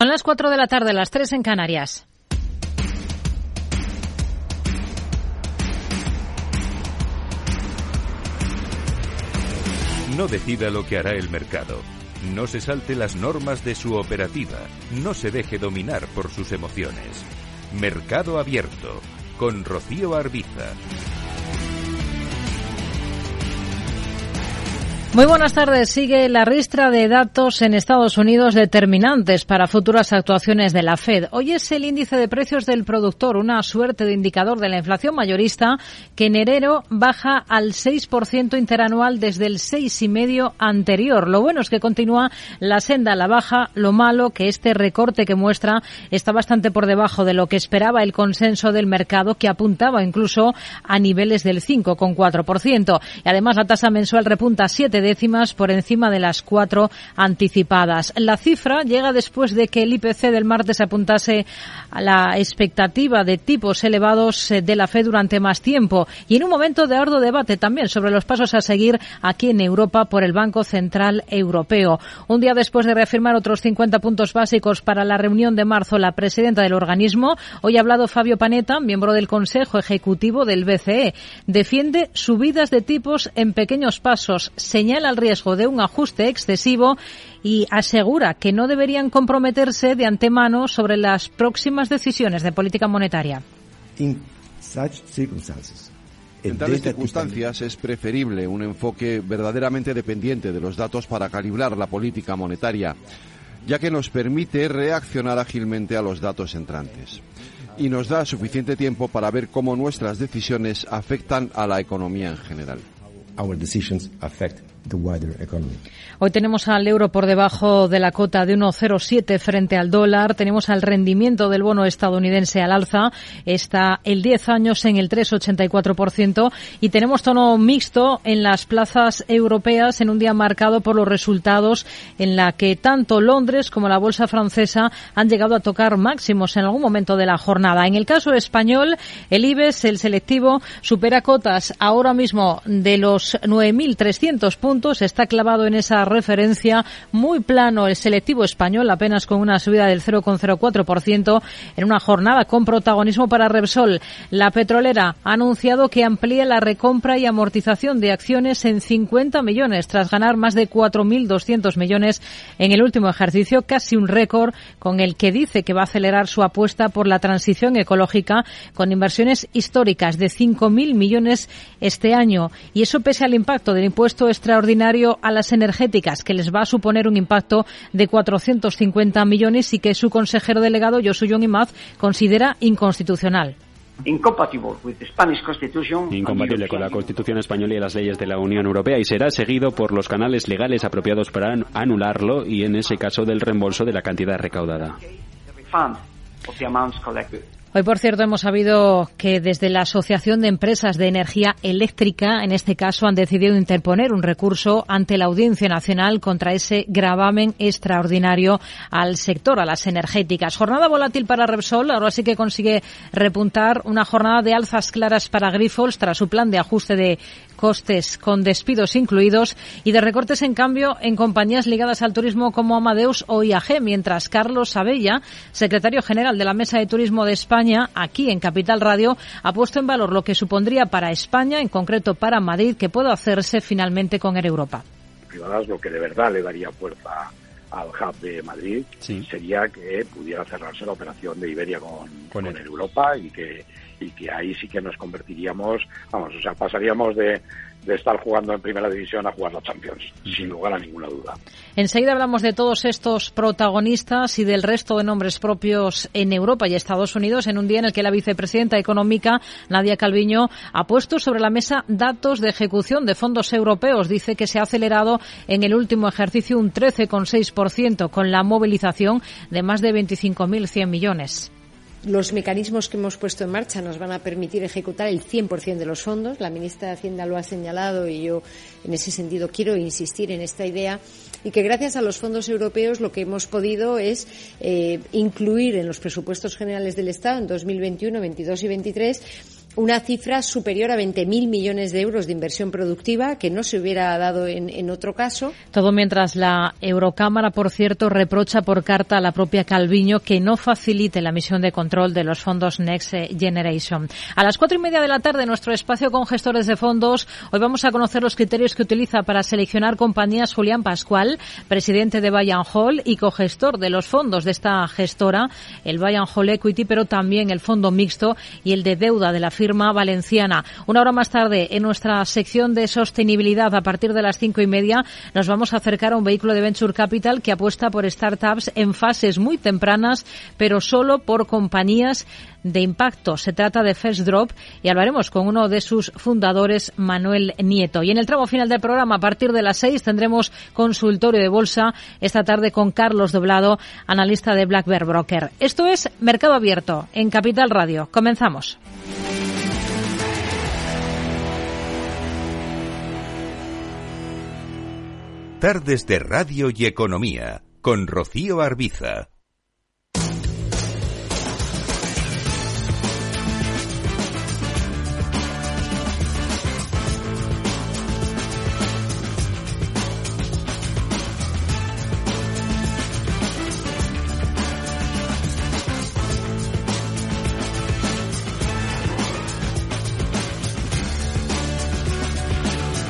Son las 4 de la tarde, las 3 en Canarias. No decida lo que hará el mercado. No se salte las normas de su operativa. No se deje dominar por sus emociones. Mercado Abierto con Rocío Arbiza. Muy buenas tardes. Sigue la ristra de datos en Estados Unidos determinantes para futuras actuaciones de la Fed. Hoy es el índice de precios del productor, una suerte de indicador de la inflación mayorista que en enero baja al 6% interanual desde el 6,5% anterior. Lo bueno es que continúa la senda a la baja. Lo malo que este recorte que muestra está bastante por debajo de lo que esperaba el consenso del mercado que apuntaba incluso a niveles del 5,4%. Y además la tasa mensual repunta a 7 décimas por encima de las cuatro anticipadas. La cifra llega después de que el IPC del martes apuntase a la expectativa de tipos elevados eh, de la FED durante más tiempo y en un momento de arduo debate también sobre los pasos a seguir aquí en Europa por el Banco Central Europeo. Un día después de reafirmar otros 50 puntos básicos para la reunión de marzo, la presidenta del organismo, hoy ha hablado Fabio Panetta, miembro del Consejo Ejecutivo del BCE. Defiende subidas de tipos en pequeños pasos, señala el riesgo de un ajuste excesivo y asegura que no deberían comprometerse de antemano sobre las próximas decisiones de política monetaria. En tales circunstancias es preferible un enfoque verdaderamente dependiente de los datos para calibrar la política monetaria, ya que nos permite reaccionar ágilmente a los datos entrantes y nos da suficiente tiempo para ver cómo nuestras decisiones afectan a la economía en general. Hoy tenemos al euro por debajo de la cota de 1,07 frente al dólar. Tenemos al rendimiento del bono estadounidense al alza. Está el 10 años en el 3,84% y tenemos tono mixto en las plazas europeas en un día marcado por los resultados en la que tanto Londres como la bolsa francesa han llegado a tocar máximos en algún momento de la jornada. En el caso español, el IBEX, el selectivo, supera cotas ahora mismo de los 9.300 puntos. Está clavado en esa referencia muy plano el selectivo español, apenas con una subida del 0,04% en una jornada con protagonismo para Repsol. La petrolera ha anunciado que amplía la recompra y amortización de acciones en 50 millones, tras ganar más de 4.200 millones en el último ejercicio, casi un récord con el que dice que va a acelerar su apuesta por la transición ecológica con inversiones históricas de 5.000 millones este año. Y eso pese al impacto del impuesto extraordinario a las energéticas, que les va a suponer un impacto de 450 millones y que su consejero delegado, Josu Imaz, considera inconstitucional. Incompatible con la Constitución española y las leyes de la Unión Europea y será seguido por los canales legales apropiados para anularlo y en ese caso del reembolso de la cantidad recaudada. Hoy, por cierto, hemos sabido que desde la Asociación de Empresas de Energía Eléctrica, en este caso, han decidido interponer un recurso ante la Audiencia Nacional contra ese gravamen extraordinario al sector, a las energéticas. Jornada volátil para Repsol, ahora sí que consigue repuntar una jornada de alzas claras para Grifols tras su plan de ajuste de costes con despidos incluidos y de recortes, en cambio, en compañías ligadas al turismo como Amadeus o IAG, mientras Carlos Abella, secretario general de la Mesa de Turismo de España, aquí en Capital Radio, ha puesto en valor lo que supondría para España, en concreto para Madrid, que pueda hacerse finalmente con Air Europa. Privadas lo que de verdad le daría fuerza al hub de Madrid sería que pudiera cerrarse la operación de Iberia con, con, Air Europa y que y que ahí sí que nos convertiríamos, vamos, o sea, pasaríamos de, de estar jugando en primera división a jugar la Champions, sin lugar a ninguna duda. Enseguida hablamos de todos estos protagonistas y del resto de nombres propios en Europa y Estados Unidos en un día en el que la vicepresidenta económica, Nadia Calviño, ha puesto sobre la mesa datos de ejecución de fondos europeos. Dice que se ha acelerado en el último ejercicio un 13,6% con la movilización de más de 25.100 millones. Los mecanismos que hemos puesto en marcha nos van a permitir ejecutar el 100% de los fondos. La ministra de Hacienda lo ha señalado y yo en ese sentido quiero insistir en esta idea y que gracias a los fondos europeos lo que hemos podido es eh, incluir en los presupuestos generales del Estado en 2021, 22 y 23 una cifra superior a 20.000 millones de euros de inversión productiva que no se hubiera dado en, otro caso. Todo mientras la Eurocámara, por cierto, reprocha por carta a la propia Calviño que no facilite la misión de control de los fondos Next Generation. A las cuatro y media de la tarde, nuestro espacio con gestores de fondos, hoy vamos a conocer los criterios que utiliza para seleccionar compañías Julián Pascual, presidente de Bayern Hall y cogestor de los fondos de esta gestora, el Bayern Hall Equity, pero también el fondo mixto y el de deuda de la firma valenciana. Una hora más tarde, en nuestra sección de sostenibilidad, a partir de las cinco y media, nos vamos a acercar a un vehículo de Venture Capital que apuesta por startups en fases muy tempranas, pero solo por compañías de impacto. Se trata de First Drop y hablaremos con uno de sus fundadores, Manuel Nieto. Y en el tramo final del programa, a partir de las seis, tendremos consultorio de bolsa esta tarde con Carlos Doblado, analista de Black Bear Broker. Esto es Mercado Abierto en Capital Radio. Comenzamos. Tardes de Radio y Economía con Rocío Arbiza.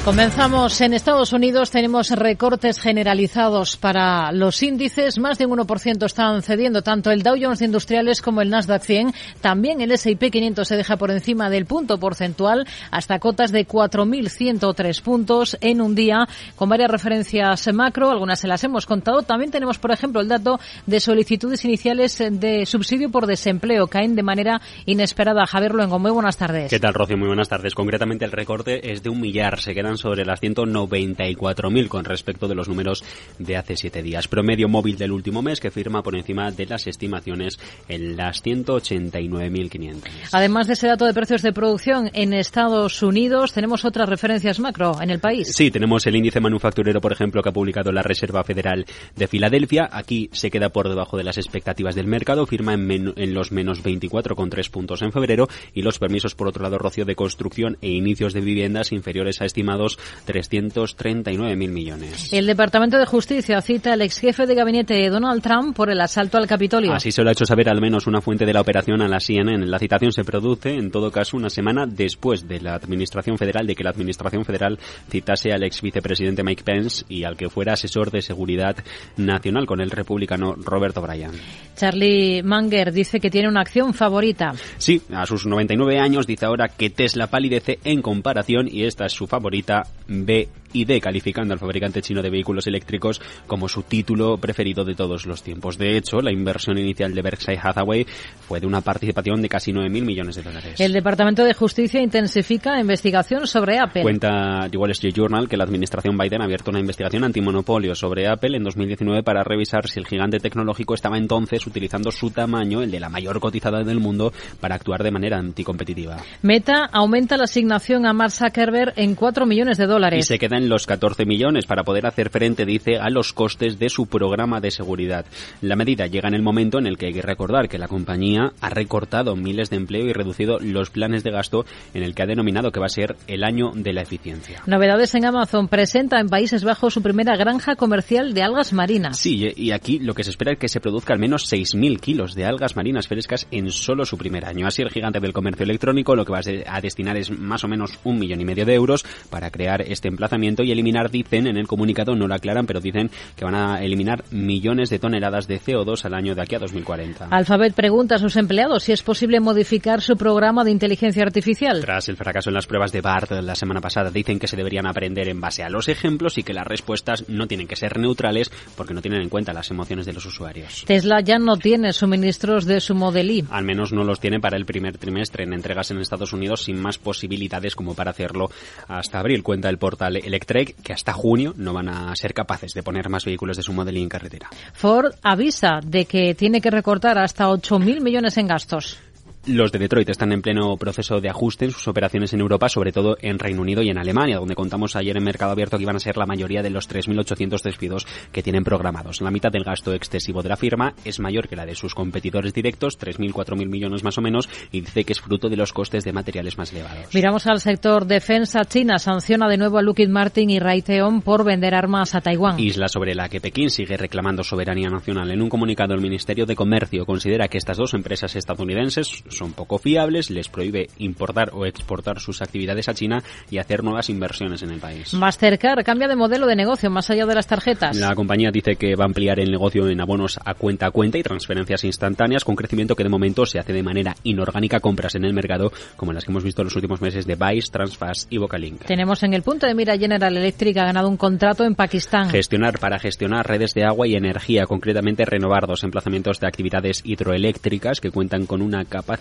Comenzamos en Estados Unidos. Tenemos recortes generalizados para los índices. Más de un 1% están cediendo tanto el Dow Jones de Industriales como el Nasdaq 100. También el S&P 500 se deja por encima del punto porcentual hasta cotas de 4.103 puntos en un día con varias referencias macro. Algunas se las hemos contado. También tenemos, por ejemplo, el dato de solicitudes iniciales de subsidio por desempleo. Caen de manera inesperada. Javier Luengo, muy buenas tardes. ¿Qué tal, Rocío? Muy buenas tardes. Concretamente el recorte es de un millar. Se quedan sobre las 194.000 con respecto de los números de hace siete días. Promedio móvil del último mes que firma por encima de las estimaciones en las 189.500. Además de ese dato de precios de producción en Estados Unidos, tenemos otras referencias macro en el país. Sí, tenemos el índice manufacturero, por ejemplo, que ha publicado la Reserva Federal de Filadelfia. Aquí se queda por debajo de las expectativas del mercado, firma en, en los menos 24,3 puntos en febrero y los permisos, por otro lado, rocio de construcción e inicios de viviendas inferiores a estimados 339.000 millones. El Departamento de Justicia cita al ex jefe de gabinete Donald Trump por el asalto al Capitolio. Así se lo ha hecho saber al menos una fuente de la operación a la CNN. La citación se produce, en todo caso, una semana después de la Administración Federal, de que la Administración Federal citase al ex vicepresidente Mike Pence y al que fuera asesor de seguridad nacional con el republicano Roberto Bryan. Charlie Manger dice que tiene una acción favorita. Sí, a sus 99 años dice ahora que Tesla palidece en comparación y esta es su favorita B y D, calificando al fabricante chino de vehículos eléctricos como su título preferido de todos los tiempos. De hecho, la inversión inicial de Berkshire Hathaway fue de una participación de casi 9.000 millones de dólares. El Departamento de Justicia intensifica investigación sobre Apple. Cuenta The Wall Street Journal que la administración Biden ha abierto una investigación antimonopolio sobre Apple en 2019 para revisar si el gigante tecnológico estaba entonces utilizando su tamaño, el de la mayor cotizada del mundo, para actuar de manera anticompetitiva. Meta aumenta la asignación a Mark Zuckerberg en 4 millones de dólares. Y se los 14 millones para poder hacer frente, dice, a los costes de su programa de seguridad. La medida llega en el momento en el que hay que recordar que la compañía ha recortado miles de empleo y reducido los planes de gasto en el que ha denominado que va a ser el año de la eficiencia. Novedades en Amazon. Presenta en Países Bajos su primera granja comercial de algas marinas. Sí, y aquí lo que se espera es que se produzca al menos 6.000 kilos de algas marinas frescas en solo su primer año. Así el gigante del comercio electrónico lo que va a destinar es más o menos un millón y medio de euros para crear este emplazamiento y eliminar, dicen, en el comunicado no lo aclaran, pero dicen que van a eliminar millones de toneladas de CO2 al año de aquí a 2040. Alphabet pregunta a sus empleados si es posible modificar su programa de inteligencia artificial. Tras el fracaso en las pruebas de BART la semana pasada, dicen que se deberían aprender en base a los ejemplos y que las respuestas no tienen que ser neutrales porque no tienen en cuenta las emociones de los usuarios. Tesla ya no tiene suministros de su Model Y. Al menos no los tiene para el primer trimestre en entregas en Estados Unidos sin más posibilidades como para hacerlo hasta abril, cuenta el portal Electrek que hasta junio no van a ser capaces de poner más vehículos de su modelo en carretera. Ford avisa de que tiene que recortar hasta 8.000 millones en gastos. Los de Detroit están en pleno proceso de ajuste en sus operaciones en Europa, sobre todo en Reino Unido y en Alemania, donde contamos ayer en Mercado Abierto que iban a ser la mayoría de los 3.800 despidos que tienen programados. La mitad del gasto excesivo de la firma es mayor que la de sus competidores directos, 3.000, 4.000 millones más o menos, y dice que es fruto de los costes de materiales más elevados. Miramos al sector defensa. China sanciona de nuevo a Lockheed Martin y Raytheon por vender armas a Taiwán. Isla sobre la que Pekín sigue reclamando soberanía nacional. En un comunicado, el Ministerio de Comercio considera que estas dos empresas estadounidenses son poco fiables, les prohíbe importar o exportar sus actividades a China y hacer nuevas inversiones en el país. Mastercard cambia de modelo de negocio más allá de las tarjetas. La compañía dice que va a ampliar el negocio en abonos a cuenta a cuenta y transferencias instantáneas con crecimiento que de momento se hace de manera inorgánica compras en el mercado como las que hemos visto en los últimos meses de Vice, Transfast y Vocalink. Tenemos en el punto de mira General Electric ha ganado un contrato en Pakistán. Gestionar para gestionar redes de agua y energía, concretamente renovar dos emplazamientos de actividades hidroeléctricas que cuentan con una capacidad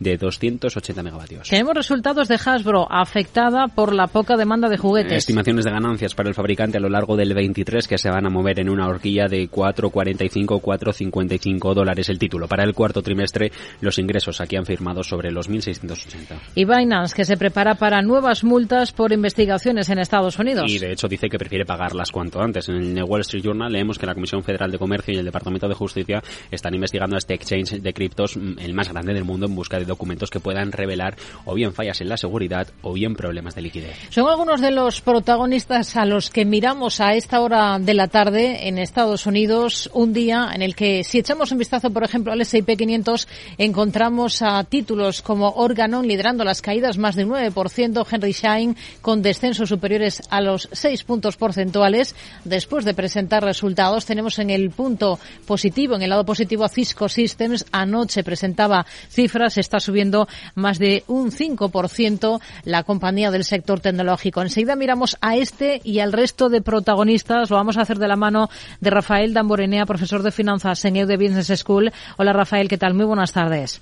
de 280 megavatios. Tenemos resultados de Hasbro afectada por la poca demanda de juguetes. Estimaciones de ganancias para el fabricante a lo largo del 23 que se van a mover en una horquilla de 4,45 4,55 dólares el título. Para el cuarto trimestre los ingresos aquí han firmado sobre los 1.680. Y Binance que se prepara para nuevas multas por investigaciones en Estados Unidos. Y de hecho dice que prefiere pagarlas cuanto antes. En el Wall Street Journal leemos que la Comisión Federal de Comercio y el Departamento de Justicia están investigando a este exchange de criptos, mm, el más grande del mundo, en busca de documentos que puedan revelar o bien fallas en la seguridad o bien problemas de liquidez. Son algunos de los protagonistas a los que miramos a esta hora de la tarde en Estados Unidos, un día en el que si echamos un vistazo, por ejemplo, al S&P 500, encontramos a títulos como Organon liderando las caídas más de 9%, Henry Schein con descensos superiores a los 6 puntos porcentuales. Después de presentar resultados, tenemos en el punto positivo, en el lado positivo a Cisco Systems. Anoche presentaba cifras, está subiendo más de un 5% la compañía del sector tecnológico. Enseguida miramos a este y al resto de protagonistas. Lo vamos a hacer de la mano de Rafael Damborenea, profesor de finanzas en EUD Business School. Hola Rafael, ¿qué tal? Muy buenas tardes.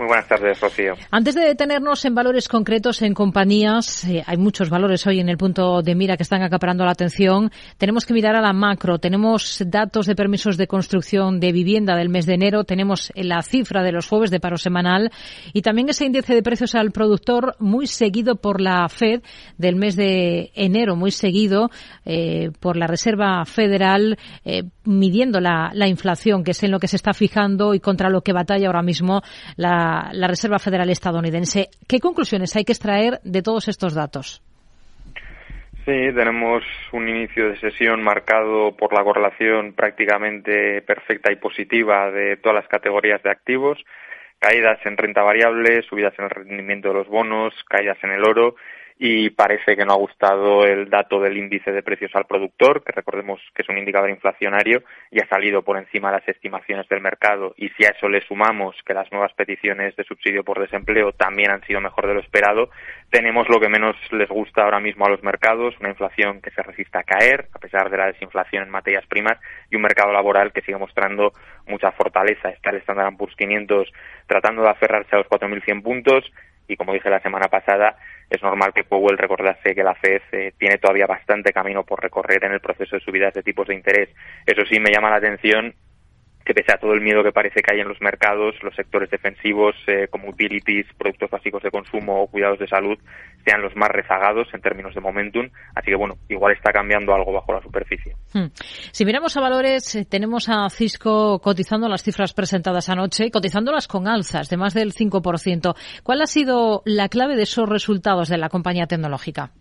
Muy buenas tardes, Rocío. Antes de detenernos en valores concretos en compañías, eh, hay muchos valores hoy en el punto de mira que están acaparando la atención. Tenemos que mirar a la macro. Tenemos datos de permisos de construcción de vivienda del mes de enero. Tenemos la cifra de los jueves de paro semanal y también ese índice de precios al productor muy seguido por la Fed del mes de enero, muy seguido eh, por la Reserva Federal eh, midiendo la, la inflación, que es en lo que se está fijando y contra lo que batalla ahora mismo la la, Reserva Federal estadounidense. ¿Qué conclusiones hay que extraer de todos estos datos? Sí, tenemos un inicio de sesión marcado por la correlación prácticamente perfecta y positiva de todas las categorías de activos, caídas en renta variable, subidas en el rendimiento de los bonos, caídas en el oro y parece que no ha gustado el dato del índice de precios al productor, que recordemos que es un indicador inflacionario y ha salido por encima de las estimaciones del mercado. Y si a eso le sumamos que las nuevas peticiones de subsidio por desempleo también han sido mejor de lo esperado, tenemos lo que menos les gusta ahora mismo a los mercados, una inflación que se resiste a caer, a pesar de la desinflación en materias primas, y un mercado laboral que sigue mostrando mucha fortaleza. Está el Standard Poor's 500 tratando de aferrarse a los 4.100 puntos, y como dije la semana pasada, es normal que Powell recordase que la Fed eh, tiene todavía bastante camino por recorrer en el proceso de subidas de tipos de interés. Eso sí me llama la atención que pese a todo el miedo que parece que hay en los mercados, los sectores defensivos eh, como utilities, productos básicos de consumo o cuidados de salud sean los más rezagados en términos de momentum. Así que bueno, igual está cambiando algo bajo la superficie. Hmm. Si miramos a valores, eh, tenemos a Cisco cotizando las cifras presentadas anoche, cotizándolas con alzas de más del 5%. ¿Cuál ha sido la clave de esos resultados de la compañía tecnológica?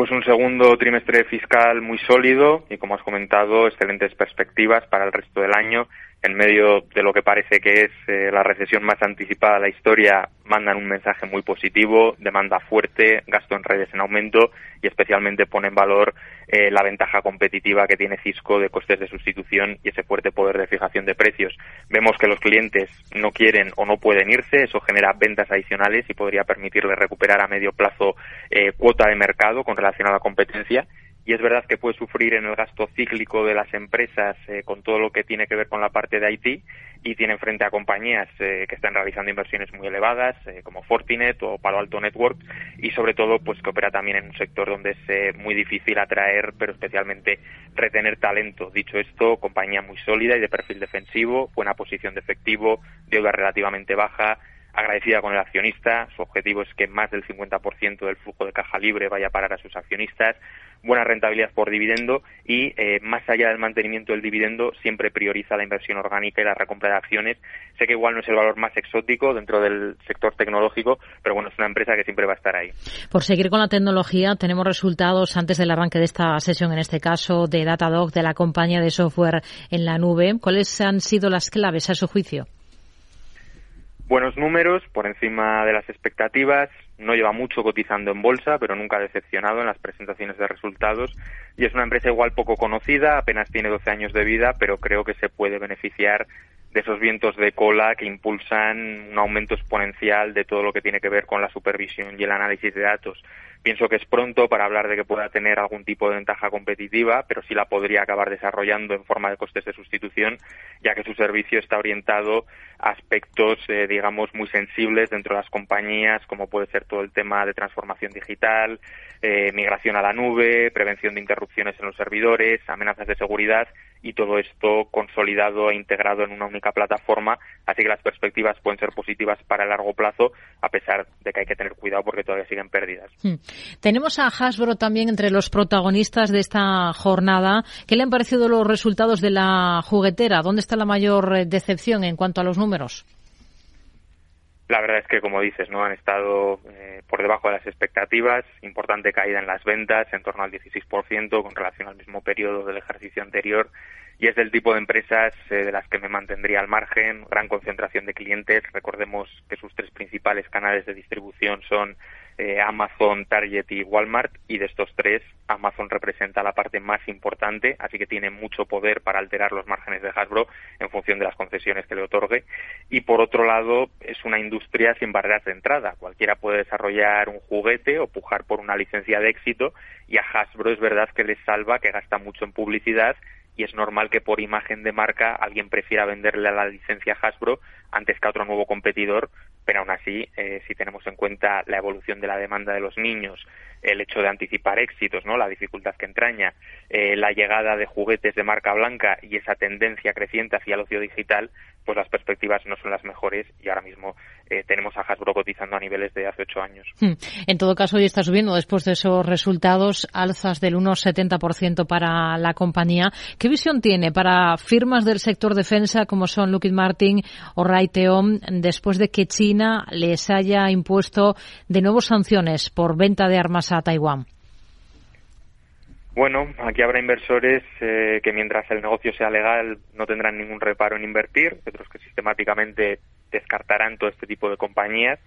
Pues un segundo trimestre fiscal muy sólido y, como has comentado, excelentes perspectivas para el resto del año en medio de lo que parece que es eh, la recesión más anticipada de la historia, mandan un mensaje muy positivo, demanda fuerte, gasto en redes en aumento y especialmente pone en valor eh, la ventaja competitiva que tiene Cisco de costes de sustitución y ese fuerte poder de fijación de precios. Vemos que los clientes no quieren o no pueden irse, eso genera ventas adicionales y podría permitirles recuperar a medio plazo eh, cuota de mercado con relación a la competencia y es verdad que puede sufrir en el gasto cíclico de las empresas eh, con todo lo que tiene que ver con la parte de IT y tienen frente a compañías eh, que están realizando inversiones muy elevadas eh, como Fortinet o Palo Alto Network y sobre todo pues que opera también en un sector donde es muy difícil atraer pero especialmente retener talento. Dicho esto, compañía muy sólida y de perfil defensivo, buena posición de efectivo, deuda relativamente baja, agradecida con el accionista. Su objetivo es que más del 50% del flujo de caja libre vaya a parar a sus accionistas. Buena rentabilidad por dividendo y, eh, más allá del mantenimiento del dividendo, siempre prioriza la inversión orgánica y la recompra de acciones. Sé que igual no es el valor más exótico dentro del sector tecnológico, pero bueno, es una empresa que siempre va a estar ahí. Por seguir con la tecnología, tenemos resultados antes del arranque de esta sesión, en este caso de Datadog, de la compañía de software en la nube. ¿Cuáles han sido las claves a su juicio? Buenos números, por encima de las expectativas, no lleva mucho cotizando en bolsa, pero nunca ha decepcionado en las presentaciones de resultados y es una empresa igual poco conocida, apenas tiene 12 años de vida, pero creo que se puede beneficiar de esos vientos de cola que impulsan un aumento exponencial de todo lo que tiene que ver con la supervisión y el análisis de datos. Pienso que es pronto para hablar de que pueda tener algún tipo de ventaja competitiva, pero sí la podría acabar desarrollando en forma de costes de sustitución, ya que su servicio está orientado a aspectos, eh, digamos, muy sensibles dentro de las compañías, como puede ser todo el tema de transformación digital, eh, migración a la nube, prevención de interrupciones en los servidores, amenazas de seguridad y todo esto consolidado e integrado en una única plataforma, así que las perspectivas pueden ser positivas para el largo plazo, a pesar de que hay que tener cuidado porque todavía siguen pérdidas. Hmm. Tenemos a Hasbro también entre los protagonistas de esta jornada. ¿Qué le han parecido los resultados de la juguetera? ¿Dónde está la mayor eh, decepción en cuanto a los números? La verdad es que, como dices, no han estado eh, por debajo de las expectativas. Importante caída en las ventas, en torno al 16% con relación al mismo periodo del ejercicio anterior. Y es del tipo de empresas eh, de las que me mantendría al margen. Gran concentración de clientes. Recordemos que sus tres principales canales de distribución son eh, Amazon, Target y Walmart, y de estos tres, Amazon representa la parte más importante, así que tiene mucho poder para alterar los márgenes de Hasbro en función de las concesiones que le otorgue. Y por otro lado, es una industria sin barreras de entrada. Cualquiera puede desarrollar un juguete o pujar por una licencia de éxito, y a Hasbro es verdad que le salva que gasta mucho en publicidad y es normal que por imagen de marca alguien prefiera venderle a la licencia Hasbro antes que a otro nuevo competidor, pero aún así, eh, si tenemos en cuenta la evolución de la demanda de los niños, el hecho de anticipar éxitos, ¿no? La dificultad que entraña, eh, la llegada de juguetes de marca blanca y esa tendencia creciente hacia el ocio digital, pues las perspectivas no son las mejores y ahora mismo eh, tenemos a Hasbro cotizando a niveles de hace ocho años. Hmm. En todo caso, hoy está subiendo después de esos resultados alzas del 1,70% para la compañía. ¿Qué visión tiene para firmas del sector defensa como son Lockheed Martin o Raytheon después de que China les haya impuesto de nuevo sanciones por venta de armas a Taiwán? Bueno, aquí habrá inversores eh, que mientras el negocio sea legal no tendrán ningún reparo en invertir, otros que sistemáticamente descartarán todo este tipo de compañías,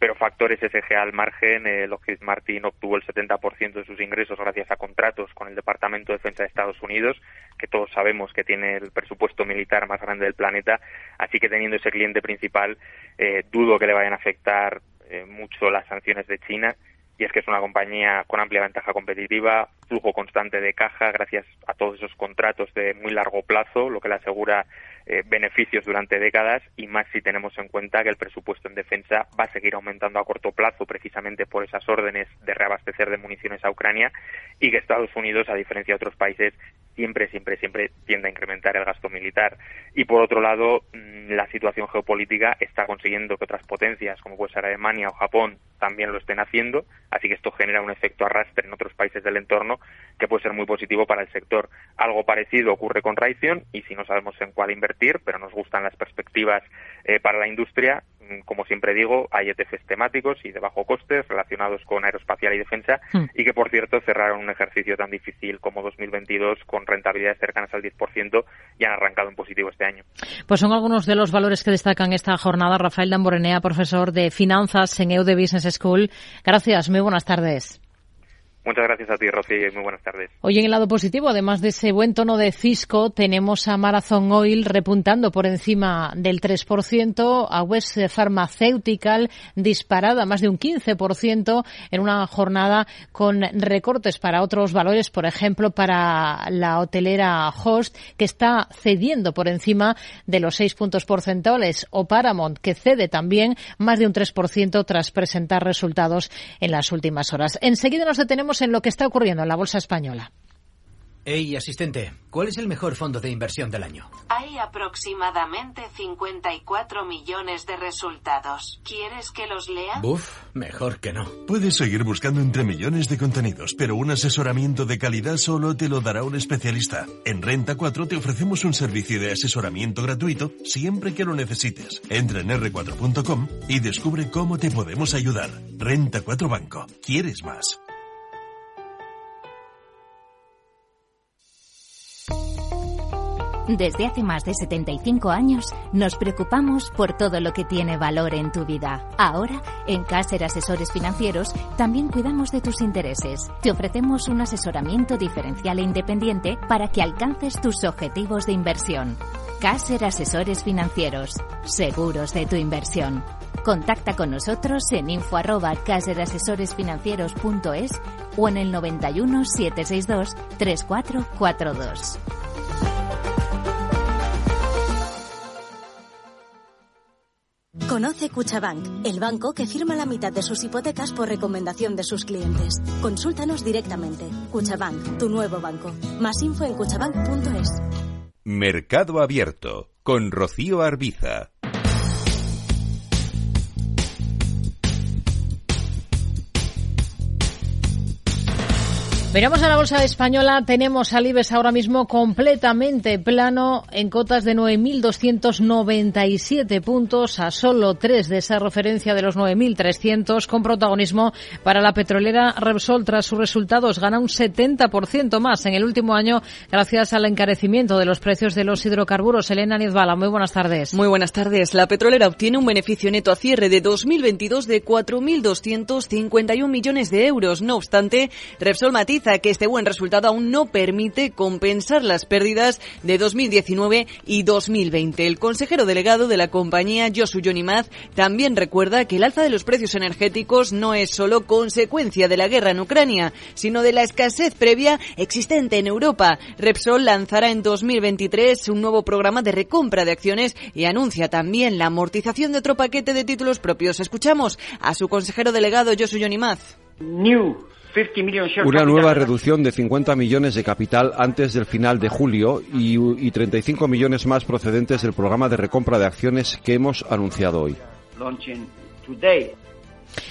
pero factores SG al margen, eh, Lockheed Martin obtuvo el 70% de sus ingresos gracias a contratos con el Departamento de Defensa de Estados Unidos, que todos sabemos que tiene el presupuesto militar más grande del planeta, así que teniendo ese cliente principal, eh, dudo que le vayan a afectar mucho las sanciones de China. Y es que es una compañía con amplia ventaja competitiva, flujo constante de caja gracias a todos esos contratos de muy largo plazo, lo que le asegura eh, beneficios durante décadas y más si tenemos en cuenta que el presupuesto en defensa va a seguir aumentando a corto plazo precisamente por esas órdenes de reabastecer de municiones a Ucrania y que Estados Unidos, a diferencia de otros países, siempre, siempre, siempre tiende a incrementar el gasto militar. Y por otro lado, mm, la situación geopolítica está consiguiendo que otras potencias, como puede ser Alemania o Japón, también lo estén haciendo, así que esto genera un efecto arrastre en otros países del entorno que puede ser muy positivo para el sector. Algo parecido ocurre con Raytheon y si no sabemos en cuál invertir, pero nos gustan las perspectivas eh, para la industria, mm, como siempre digo, hay ETFs temáticos y de bajo coste relacionados con aeroespacial y defensa hmm. y que, por cierto, cerraron un ejercicio tan difícil como 2022 con rentabilidades cercanas al 10% y han arrancado en positivo este año. Pues son algunos de los valores que destacan esta jornada. Rafael Damborenea, profesor de finanzas en EUDE Business School. Gracias, muy buenas tardes. Muchas gracias a ti, Rocío, y muy buenas tardes. Hoy en el lado positivo, además de ese buen tono de Cisco, tenemos a Marathon Oil repuntando por encima del 3%, a West Pharmaceutical disparada más de un 15% en una jornada con recortes para otros valores, por ejemplo, para la hotelera Host, que está cediendo por encima de los 6 puntos porcentuales, o Paramount, que cede también más de un 3% tras presentar resultados en las últimas horas. Enseguida nos detenemos en lo que está ocurriendo en la bolsa española. Hey, asistente, ¿cuál es el mejor fondo de inversión del año? Hay aproximadamente 54 millones de resultados. ¿Quieres que los lea? Buf, mejor que no. Puedes seguir buscando entre millones de contenidos, pero un asesoramiento de calidad solo te lo dará un especialista. En Renta 4 te ofrecemos un servicio de asesoramiento gratuito siempre que lo necesites. Entra en r4.com y descubre cómo te podemos ayudar. Renta 4 Banco. ¿Quieres más? Desde hace más de 75 años nos preocupamos por todo lo que tiene valor en tu vida. Ahora, en Caser Asesores Financieros, también cuidamos de tus intereses. Te ofrecemos un asesoramiento diferencial e independiente para que alcances tus objetivos de inversión. Caser Asesores Financieros, seguros de tu inversión. Contacta con nosotros en info arroba caserasesoresfinancieros.es o en el 91 762 3442. Conoce Cuchabank, el banco que firma la mitad de sus hipotecas por recomendación de sus clientes. Consúltanos directamente. Cuchabank, tu nuevo banco. Más info en cuchabank.es. Mercado Abierto con Rocío Arbiza. Miramos a la bolsa española, tenemos al IBEX ahora mismo completamente plano en cotas de 9.297 puntos a solo tres de esa referencia de los 9.300 con protagonismo para la petrolera Repsol tras sus resultados. Gana un 70% más en el último año gracias al encarecimiento de los precios de los hidrocarburos. Elena Nizbala, muy buenas tardes. Muy buenas tardes. La petrolera obtiene un beneficio neto a cierre de 2022 de 4.251 millones de euros. No obstante, Repsol matiza que este buen resultado aún no permite compensar las pérdidas de 2019 y 2020. El consejero delegado de la compañía, Josu Jonimaz, también recuerda que el alza de los precios energéticos no es solo consecuencia de la guerra en Ucrania, sino de la escasez previa existente en Europa. Repsol lanzará en 2023 un nuevo programa de recompra de acciones y anuncia también la amortización de otro paquete de títulos propios. Escuchamos a su consejero delegado, Josu Jonimaz. New una nueva reducción de 50 millones de capital antes del final de julio y, y 35 millones más procedentes del programa de recompra de acciones que hemos anunciado hoy.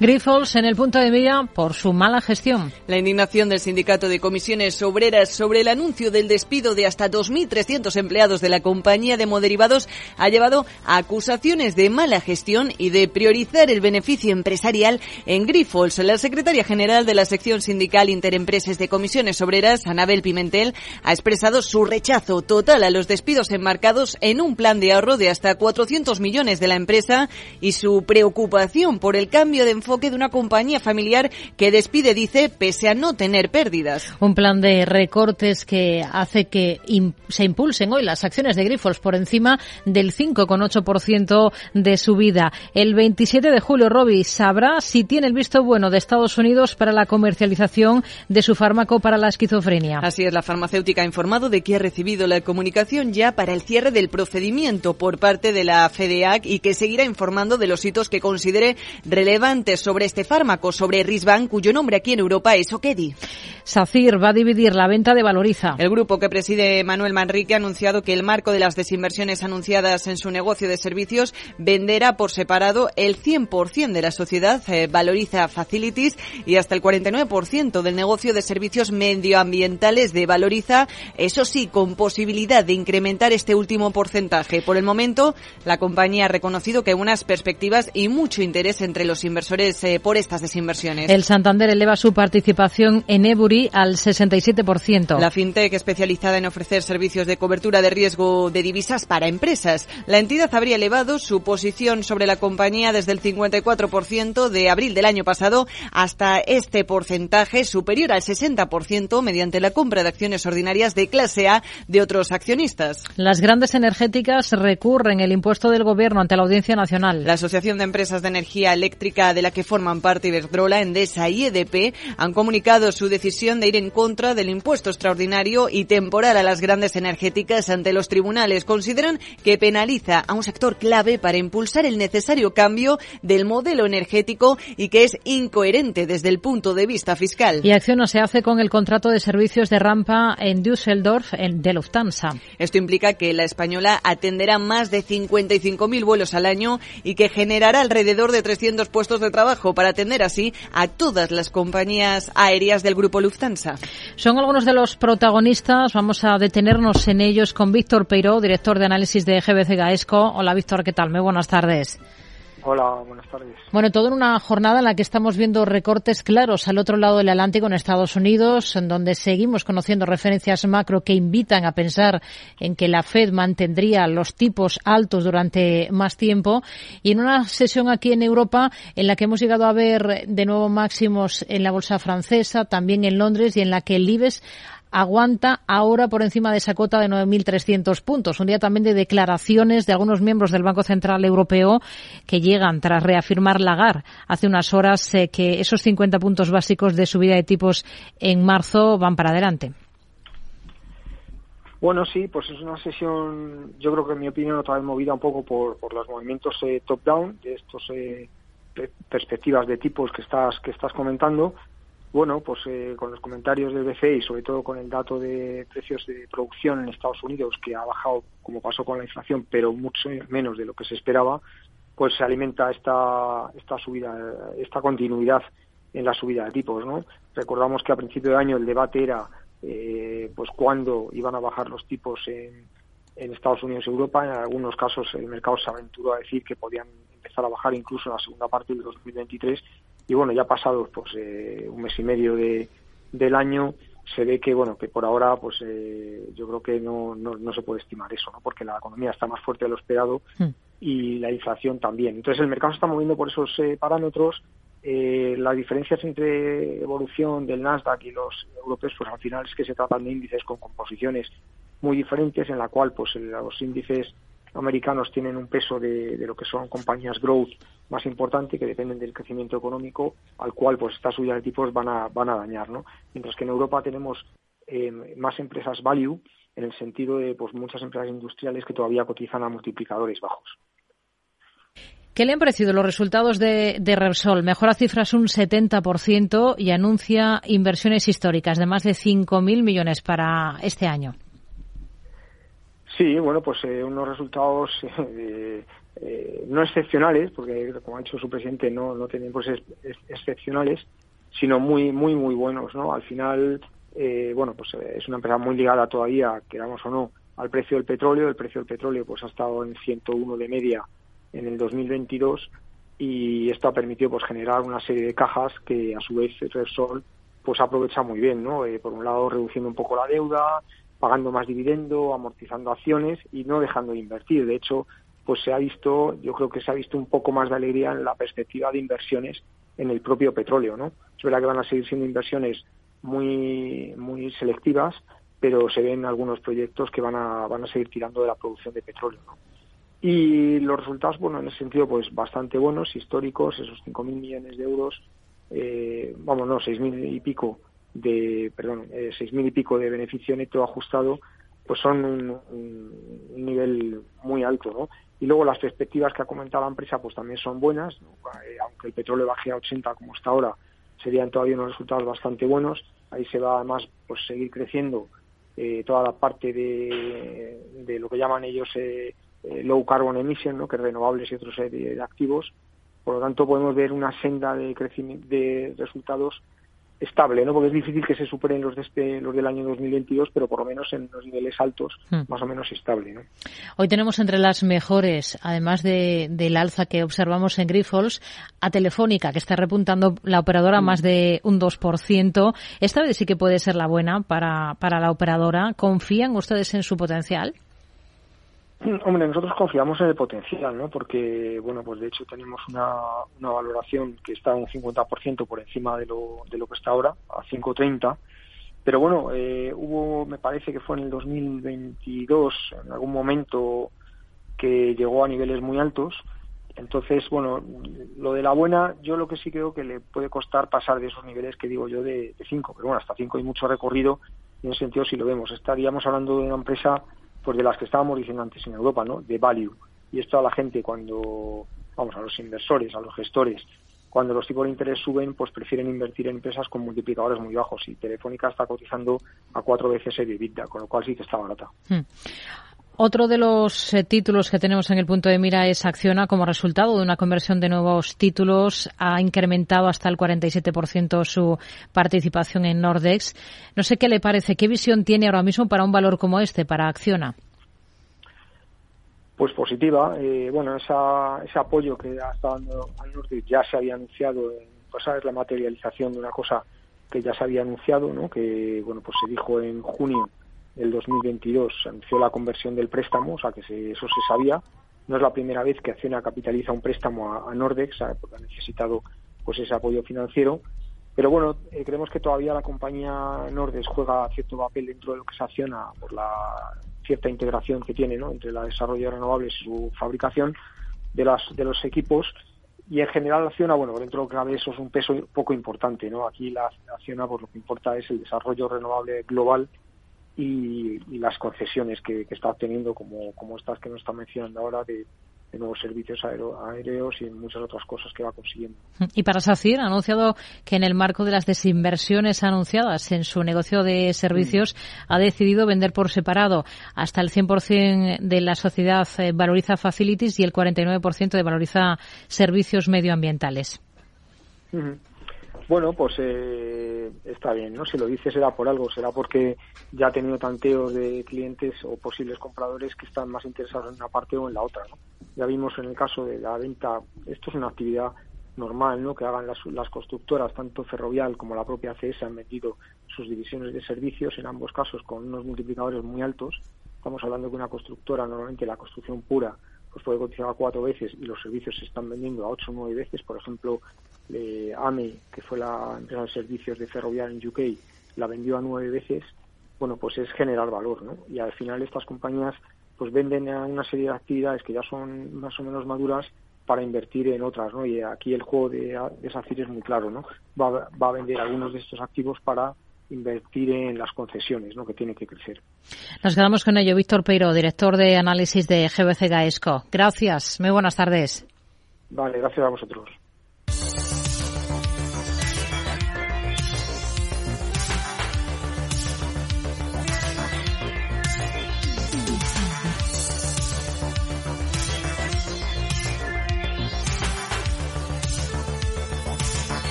Grifols en el punto de mira por su mala gestión. La indignación del sindicato de comisiones obreras sobre el anuncio del despido de hasta 2.300 empleados de la compañía de moderivados ha llevado a acusaciones de mala gestión y de priorizar el beneficio empresarial en Grifols. La secretaria general de la sección sindical Interempresas de Comisiones Obreras, Anabel Pimentel, ha expresado su rechazo total a los despidos enmarcados en un plan de ahorro de hasta 400 millones de la empresa y su preocupación por el cambio de enfoque de una compañía familiar que despide, dice, pese a no tener pérdidas. Un plan de recortes que hace que se impulsen hoy las acciones de Grifols por encima del 5,8% de subida. El 27 de julio, Robbie sabrá si tiene el visto bueno de Estados Unidos para la comercialización de su fármaco para la esquizofrenia. Así es, la farmacéutica ha informado de que ha recibido la comunicación ya para el cierre del procedimiento por parte de la FEDEAC y que seguirá informando de los hitos que considere relevantes sobre este fármaco, sobre Risvan, cuyo nombre aquí en Europa es Okedi. SACIR va a dividir la venta de Valoriza. El grupo que preside Manuel Manrique ha anunciado que el marco de las desinversiones anunciadas en su negocio de servicios venderá por separado el 100% de la sociedad eh, Valoriza Facilities y hasta el 49% del negocio de servicios medioambientales de Valoriza, eso sí, con posibilidad de incrementar este último porcentaje. Por el momento, la compañía ha reconocido que hay unas perspectivas y mucho interés entre los inversores inversores eh, por estas desinversiones. El Santander eleva su participación en Ebury al 67%. La fintech especializada en ofrecer servicios de cobertura de riesgo de divisas para empresas. La entidad habría elevado su posición sobre la compañía desde el 54% de abril del año pasado hasta este porcentaje superior al 60% mediante la compra de acciones ordinarias de clase A de otros accionistas. Las grandes energéticas recurren el impuesto del gobierno ante la Audiencia Nacional. La Asociación de Empresas de Energía Eléctrica de la que forman parte Iberdrola, Endesa y EDP han comunicado su decisión de ir en contra del impuesto extraordinario y temporal a las grandes energéticas ante los tribunales. Consideran que penaliza a un sector clave para impulsar el necesario cambio del modelo energético y que es incoherente desde el punto de vista fiscal. Y acción no se hace con el contrato de servicios de rampa en Düsseldorf en, de Lufthansa. Esto implica que la española atenderá más de 55.000 vuelos al año y que generará alrededor de 300 puestos de trabajo para atender así a todas las compañías aéreas del grupo Lufthansa. Son algunos de los protagonistas. Vamos a detenernos en ellos con Víctor Peiró, director de análisis de GBC Gaesco. Hola Víctor, ¿qué tal? Muy buenas tardes. Hola, buenas tardes. Bueno, todo en una jornada en la que estamos viendo recortes claros al otro lado del Atlántico, en Estados Unidos, en donde seguimos conociendo referencias macro que invitan a pensar en que la Fed mantendría los tipos altos durante más tiempo. Y en una sesión aquí en Europa en la que hemos llegado a ver de nuevo máximos en la bolsa francesa, también en Londres y en la que el IBEX aguanta ahora por encima de esa cota de 9.300 puntos. Un día también de declaraciones de algunos miembros del Banco Central Europeo que llegan tras reafirmar Lagar hace unas horas eh, que esos 50 puntos básicos de subida de tipos en marzo van para adelante. Bueno, sí, pues es una sesión, yo creo que en mi opinión otra vez movida un poco por, por los movimientos eh, top-down, de estos eh, perspectivas de tipos que estás que estás comentando bueno, pues eh, con los comentarios del BCE y sobre todo con el dato de precios de producción en Estados Unidos que ha bajado como pasó con la inflación, pero mucho menos de lo que se esperaba, pues se alimenta esta esta subida, esta continuidad en la subida de tipos, ¿no? Recordamos que a principio de año el debate era eh, pues cuándo iban a bajar los tipos en, en Estados Unidos y Europa. En algunos casos el mercado se aventuró a decir que podían empezar a bajar incluso en la segunda parte del 2023 y bueno, ya pasado pues eh, un mes y medio de, del año se ve que bueno que por ahora pues eh, yo creo que no, no, se puede estimar eso no porque la economía está más fuerte de lo esperado hmm. y la inflación también. Entonces el mercado se está moviendo por esos eh, parámetros. Eh, las diferencias entre evolución del Nasdaq y los europeos pues al final es que se tratan de índices con composiciones muy diferentes en la cual pues los índices americanos tienen un peso de, lo que son compañías growth más importante que dependen del crecimiento económico al cual pues estas subidas de tipos van a van a dañar no mientras que en Europa tenemos eh, más empresas value en el sentido de pues muchas empresas industriales que todavía cotizan a multiplicadores bajos ¿Qué le han parecido los resultados de, de Repsol? Mejora cifras un 70% y anuncia inversiones históricas de más de 5.000 millones para este año. Sí, bueno, pues eh, unos resultados eh, eh, no excepcionales, porque como ha dicho su presidente, no, no tienen pues excepcionales, sino muy, muy, muy buenos, ¿no? Al final, bueno, pues es una empresa muy ligada todavía, queramos o no, al precio del petróleo. El precio del petróleo pues ha estado en 101 de media en el 2022 y esto ha permitido pues generar una serie de cajas que a su vez Repsol pues aprovecha muy bien, ¿no? por un lado reduciendo un poco la deuda, pagando más dividendo, amortizando acciones y no dejando de invertir. De hecho, pues se ha visto, yo creo que se ha visto un poco más de alegría en la perspectiva de inversiones en el propio petróleo, ¿no? Es verdad que van a seguir siendo inversiones muy muy selectivas, pero se ven algunos proyectos que van a van a seguir tirando de la producción de petróleo, ¿no? Y los resultados, bueno, en ese sentido, pues bastante buenos, históricos, esos 5.000 millones de euros, eh, vamos, no, 6.000 y pico de, perdón, eh, seis mil y pico de beneficio neto ajustado, pues son un, nivel muy alto, ¿no? Y luego las perspectivas que ha comentado la empresa, pues también son buenas, eh, aunque el petróleo baje a 80 como está ahora, serían todavía unos resultados bastante buenos. Ahí se va además pues seguir creciendo eh, toda la parte de, de, lo que llaman ellos eh, low carbon emission, ¿no? que es renovables y otros de activos. Por lo tanto, podemos ver una senda de, crecimiento, de resultados estable, ¿no? Porque es difícil que se superen los de este, los del año 2022, pero por lo menos en los niveles altos, hmm. más o menos estable, ¿no? Hoy tenemos entre las mejores, además de, del alza que observamos en Grifols, a Telefónica, que está repuntando la operadora hmm. más de un 2%. Esta vez sí que puede ser la buena para, para la operadora. ¿Confían ustedes en su potencial? Hombre, nosotros confiamos en el potencial, ¿no? Porque, bueno, pues de hecho tenemos una, una valoración que está un 50% por encima de lo, de lo que está ahora, a 5.30. Pero bueno, eh, hubo, me parece que fue en el 2022, en algún momento que llegó a niveles muy altos. Entonces, bueno, lo de la buena, yo lo que sí creo que le puede costar pasar de esos niveles que digo yo de 5, pero bueno, hasta 5 hay mucho recorrido. En ese sentido, si lo vemos, estaríamos hablando de una empresa pues de las que estábamos diciendo antes en Europa, ¿no? De value. Y esto a la gente cuando, vamos, a los inversores, a los gestores, cuando los tipos de interés suben, pues prefieren invertir en empresas con multiplicadores muy bajos. Y Telefónica está cotizando a cuatro veces el EBITDA, con lo cual sí que está barata. Hmm. Otro de los eh, títulos que tenemos en el punto de mira es Acciona. Como resultado de una conversión de nuevos títulos, ha incrementado hasta el 47% su participación en Nordex. No sé qué le parece, qué visión tiene ahora mismo para un valor como este, para Acciona. Pues positiva. Eh, bueno, ese apoyo que ha estado dando al Nordex ya se había anunciado, pues es la materialización de una cosa que ya se había anunciado, ¿no? que bueno pues se dijo en junio el 2022 se anunció la conversión del préstamo, o sea que eso se sabía. No es la primera vez que Acciona capitaliza un préstamo a, Nordex, porque ha necesitado pues ese apoyo financiero. Pero bueno, eh, creemos que todavía la compañía Nordex juega cierto papel dentro de lo que se acciona por la cierta integración que tiene ¿no? entre el desarrollo de renovables y su fabricación de, las, de los equipos. Y en general la Acciona, bueno, dentro de lo que cabe eso es un peso poco importante. ¿no? Aquí la Acciona pues lo que importa es el desarrollo renovable global y, las concesiones que, está obteniendo, como, como estas que nos está mencionando ahora, de, nuevos servicios aéreos y muchas otras cosas que va consiguiendo. Y para SACIR ha anunciado que en el marco de las desinversiones anunciadas en su negocio de servicios mm. ha decidido vender por separado hasta el 100% de la sociedad eh, Valoriza Facilities y el 49% de Valoriza Servicios Medioambientales. Bueno, pues eh, está bien, ¿no? Si lo dice será por algo, será porque ya ha tenido tanteos de clientes o posibles compradores que están más interesados en una parte o en la otra, ¿no? Ya vimos en el caso de la venta, esto es una actividad normal, ¿no? Que hagan las, las constructoras, tanto Ferrovial como la propia CS, han metido sus divisiones de servicios, en ambos casos con unos multiplicadores muy altos. Estamos hablando de una constructora, normalmente la construcción pura, pues puede cotizar a cuatro veces y los servicios se están vendiendo a ocho o nueve veces. Por ejemplo, eh, AME, que fue la empresa de servicios de Ferrovial en UK, la vendió a nueve veces, bueno, pues es generar valor, ¿no? Y al final estas compañías pues venden a una serie de actividades que ya son más o menos maduras para invertir en otras, ¿no? Y aquí el juego de, de SACIR es muy claro, ¿no? Va, va a vender algunos de estos activos para invertir en las concesiones, ¿no? que tiene que crecer. Nos quedamos con ello. Víctor Peiro, director de análisis de GBC Gaesco. Gracias. Muy buenas tardes. Vale, gracias a vosotros.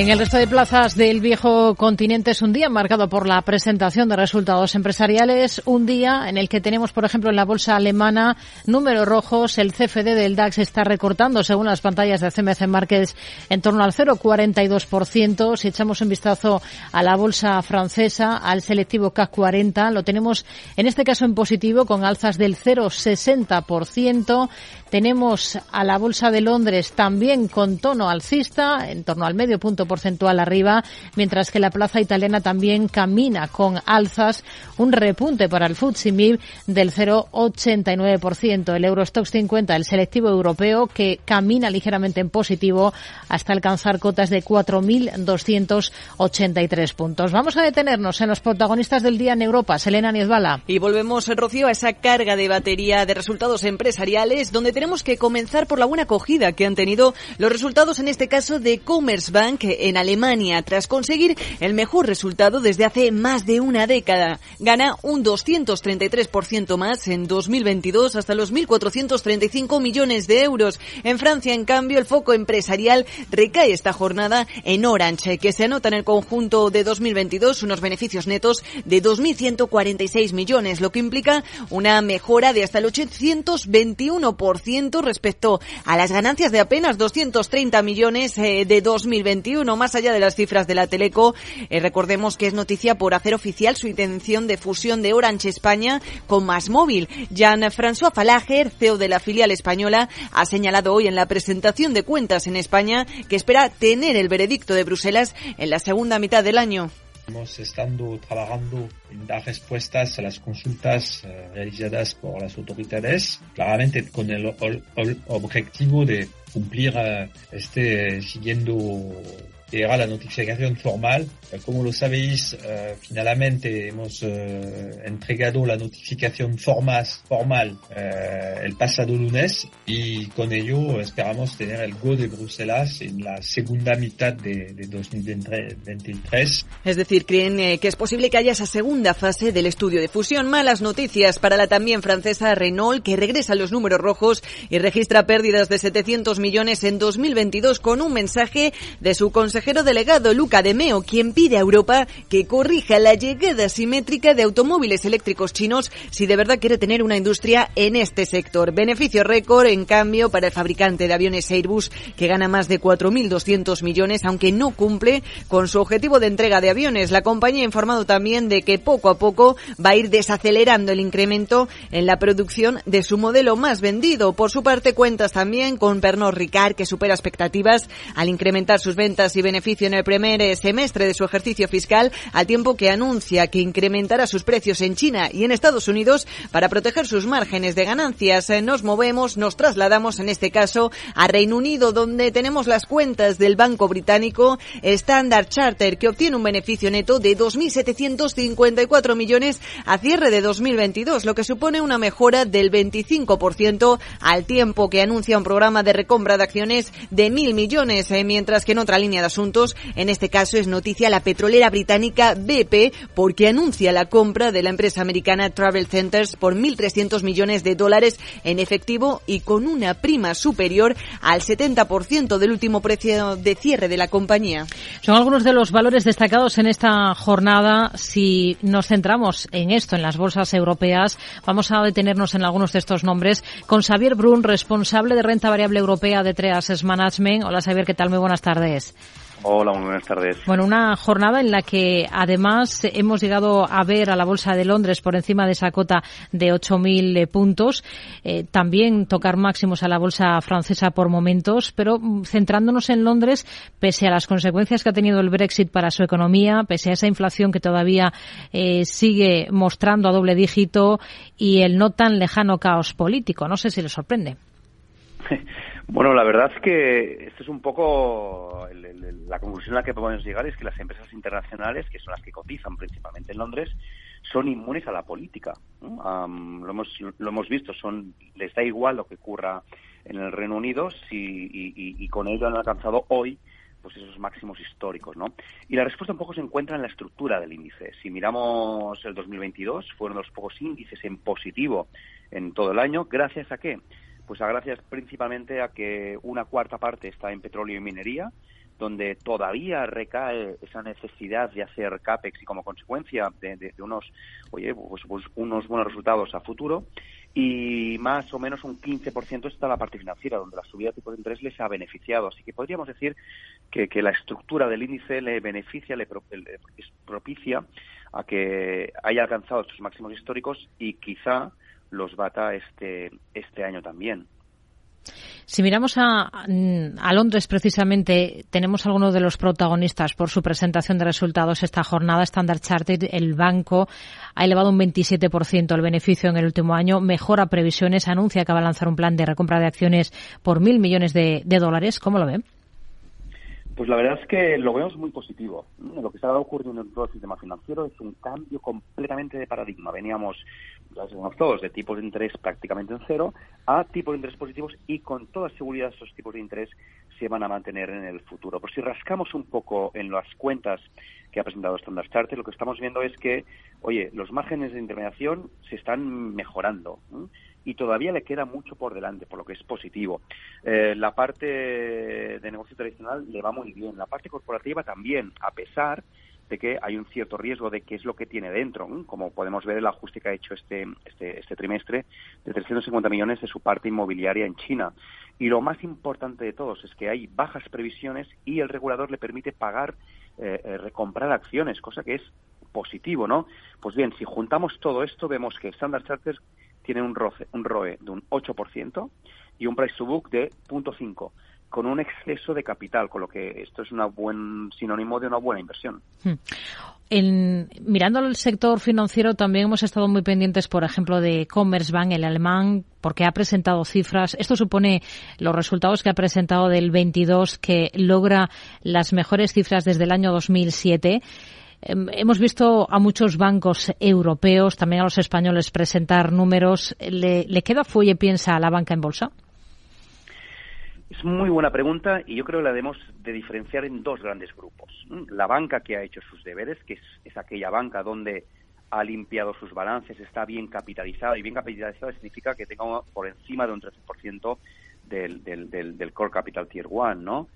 En el resto de plazas del viejo continente es un día marcado por la presentación de resultados empresariales, un día en el que tenemos, por ejemplo, en la bolsa alemana números rojos, el CFD del DAX está recortando, según las pantallas de CMC Markets, en torno al 0,42%. Si echamos un vistazo a la bolsa francesa, al selectivo CAC 40, lo tenemos en este caso en positivo, con alzas del 0,60%. Tenemos a la bolsa de Londres también con tono alcista, en torno al medio punto porcentual arriba, mientras que la plaza italiana también camina con alzas, un repunte para el FTSE MIB del 0,89%. El Eurostox 50, el selectivo europeo, que camina ligeramente en positivo hasta alcanzar cotas de 4.283 puntos. Vamos a detenernos en los protagonistas del día en Europa. Selena Niezbala. Y volvemos, Rocío, a esa carga de batería de resultados empresariales, donde tenemos que comenzar por la buena acogida que han tenido los resultados, en este caso, de Commerce Bank crece en Alemania tras conseguir el mejor resultado desde hace más de una década. Gana un 233% más en 2022 hasta los 1.435 millones de euros. En Francia, en cambio, el foco empresarial recae esta jornada en Orange, que se anota en el conjunto de 2022 unos beneficios netos de 2.146 millones, lo que implica una mejora de hasta el 821% respecto a las ganancias de apenas 230 millones eh, de 2021, más allá de las cifras de la Teleco. Eh, recordemos que es noticia por hacer oficial su intención de fusión de Orange España con Móvil. Jean-François Falager, CEO de la filial española, ha señalado hoy en la presentación de cuentas en España que espera tener el veredicto de Bruselas en la segunda mitad del año. Hemos trabajando en dar respuestas a las consultas eh, realizadas por las autoridades, claramente con el objetivo de cumplir eh, este siguiendo era la notificación formal. Como lo sabéis, uh, finalmente hemos uh, entregado la notificación formal, formal el pasado lunes y con ello esperamos tener el go de Bruselas en la segunda mitad de, de 2023. Es decir, creen eh, que es posible que haya esa segunda fase del estudio de fusión. Malas noticias para la también francesa Renault, que regresa a los números rojos y registra pérdidas de 700 millones en 2022 con un mensaje de su consejero delegado Luca De Meo, quien pide a Europa que corrija la llegada simétrica de automóviles eléctricos chinos si de verdad quiere tener una industria en este sector. Beneficio récord, en cambio, para el fabricante de aviones Airbus, que gana más de 4.200 millones, aunque no cumple con su objetivo de entrega de aviones. La compañía ha informado también de que poco a poco va a ir desacelerando el incremento en la producción de su modelo más vendido. Por su parte, cuentas también con Pernod Ricard, que supera expectativas al incrementar sus ventas y beneficio en el primer semestre de su ejercicio fiscal, al tiempo que anuncia que incrementará sus precios en China y en Estados Unidos para proteger sus márgenes de ganancias. Eh, nos movemos, nos trasladamos en este caso a Reino Unido, donde tenemos las cuentas del banco británico Standard Charter, que obtiene un beneficio neto de 2.754 millones a cierre de 2022, lo que supone una mejora del 25% al tiempo que anuncia un programa de recompra de acciones de mil millones, eh, mientras que en otra línea de asuntos en este caso es noticia la petrolera británica BP porque anuncia la compra de la empresa americana Travel Centers por 1.300 millones de dólares en efectivo y con una prima superior al 70% del último precio de cierre de la compañía. Son algunos de los valores destacados en esta jornada. Si nos centramos en esto, en las bolsas europeas, vamos a detenernos en algunos de estos nombres con Xavier Brun, responsable de renta variable europea de Treas Management. Hola Xavier, ¿qué tal? Muy buenas tardes. Hola, muy buenas tardes. Bueno, una jornada en la que además hemos llegado a ver a la Bolsa de Londres por encima de esa cota de 8.000 eh, puntos, eh, también tocar máximos a la Bolsa francesa por momentos, pero mm, centrándonos en Londres, pese a las consecuencias que ha tenido el Brexit para su economía, pese a esa inflación que todavía eh, sigue mostrando a doble dígito y el no tan lejano caos político. No sé si le sorprende. Bueno, la verdad es que esto es un poco la conclusión a la que podemos llegar es que las empresas internacionales, que son las que cotizan principalmente en Londres, son inmunes a la política. lo, hemos, lo hemos visto, son les da igual lo que ocurra en el Reino Unido si, y, con ello han alcanzado hoy pues esos máximos históricos, ¿no? Y la respuesta un poco se encuentra en la estructura del índice. Si miramos el 2022, fueron los pocos índices en positivo en todo el año, gracias a qué? Pues a gracias principalmente a que una cuarta parte está en petróleo y minería, donde todavía recae esa necesidad de hacer capex y como consecuencia de, unos, oye, pues, pues, unos buenos resultados a futuro y más o menos un 15% está la parte financiera, donde la subida de tipo de interés les ha beneficiado. Así que podríamos decir que, la estructura del índice le beneficia, le, propicia a que haya alcanzado estos máximos históricos y quizá los bata este, este año también. Si miramos a, a, Londres precisamente, tenemos algunos de los protagonistas por su presentación de resultados esta jornada. Standard Chartered, el banco, ha elevado un 27% el beneficio en el último año, mejora previsiones, anuncia que va a lanzar un plan de recompra de acciones por mil millones de, de dólares. ¿Cómo lo ven? Pues la verdad es que lo vemos muy positivo. Lo que está ocurriendo en todo el sistema financiero es un cambio completamente de paradigma. Veníamos, ya sabemos todos, de tipos de interés prácticamente en cero a tipos de interés positivos y con toda seguridad esos tipos de interés se van a mantener en el futuro. Por si rascamos un poco en las cuentas que ha presentado Standard Chartered, lo que estamos viendo es que, oye, los márgenes de intermediación se están mejorando y todavía le queda mucho por delante, por lo que es positivo. Eh, la parte de negocio tradicional le va muy bien, la parte corporativa también, a pesar de que hay un cierto riesgo de qué es lo que tiene dentro, como podemos ver el ajuste que ha hecho este, este, este trimestre de 350 millones de su parte inmobiliaria en China. Y lo más importante de todos es que hay bajas previsiones y el regulador le permite pagar, eh, eh, recomprar acciones, cosa que es positivo, ¿no? Pues bien, si juntamos todo esto, vemos que Standard Chartered tiene un, un ROE de un 8% y un price to book de 0.5 con un exceso de capital, con lo que esto es un buen sinónimo de una buena inversión. Hmm. En, mirando al sector financiero, también hemos estado muy pendientes, por ejemplo, de Commerzbank, el alemán, porque ha presentado cifras. Esto supone los resultados que ha presentado del 22, que logra las mejores cifras desde el año 2007. Em, hemos visto a muchos bancos europeos, también a los españoles, presentar números. ¿Le, queda fuelle, piensa, a la banca en bolsa? Es muy buena pregunta y yo creo que la debemos de diferenciar en dos grandes grupos. La banca que ha hecho sus deberes, que es, aquella banca donde ha limpiado sus balances, está bien capitalizada y bien capitalizada significa que tenga por encima de un 13% del, del, del, Core Capital Tier 1, ¿no?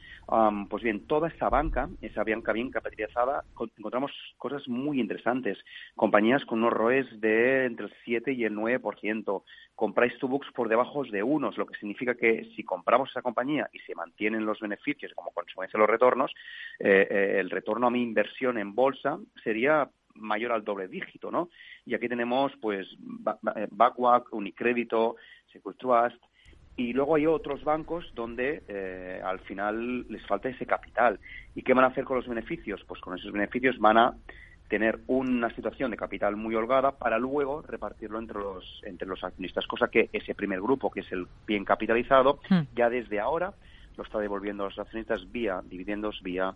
pues bien, toda esa banca, esa banca bien capitalizada, encontramos cosas muy interesantes. Compañías con unos ROEs de entre el 7 y el 9%, con price to books por debajo de unos, lo que significa que si compramos esa compañía y se mantienen los beneficios como consecuencia los retornos, eh, eh, el retorno a mi inversión en bolsa sería mayor al doble dígito, ¿no? Y aquí tenemos, pues, Backwalk, Unicrédito, Secure Trust, y luego hay otros bancos donde eh, al final les falta ese capital. ¿Y qué van a hacer con los beneficios? Pues con esos beneficios van a tener una situación de capital muy holgada para luego repartirlo entre los entre los accionistas, cosa que ese primer grupo, que es el bien capitalizado, hmm. ya desde ahora lo está devolviendo a los accionistas vía dividendos, vía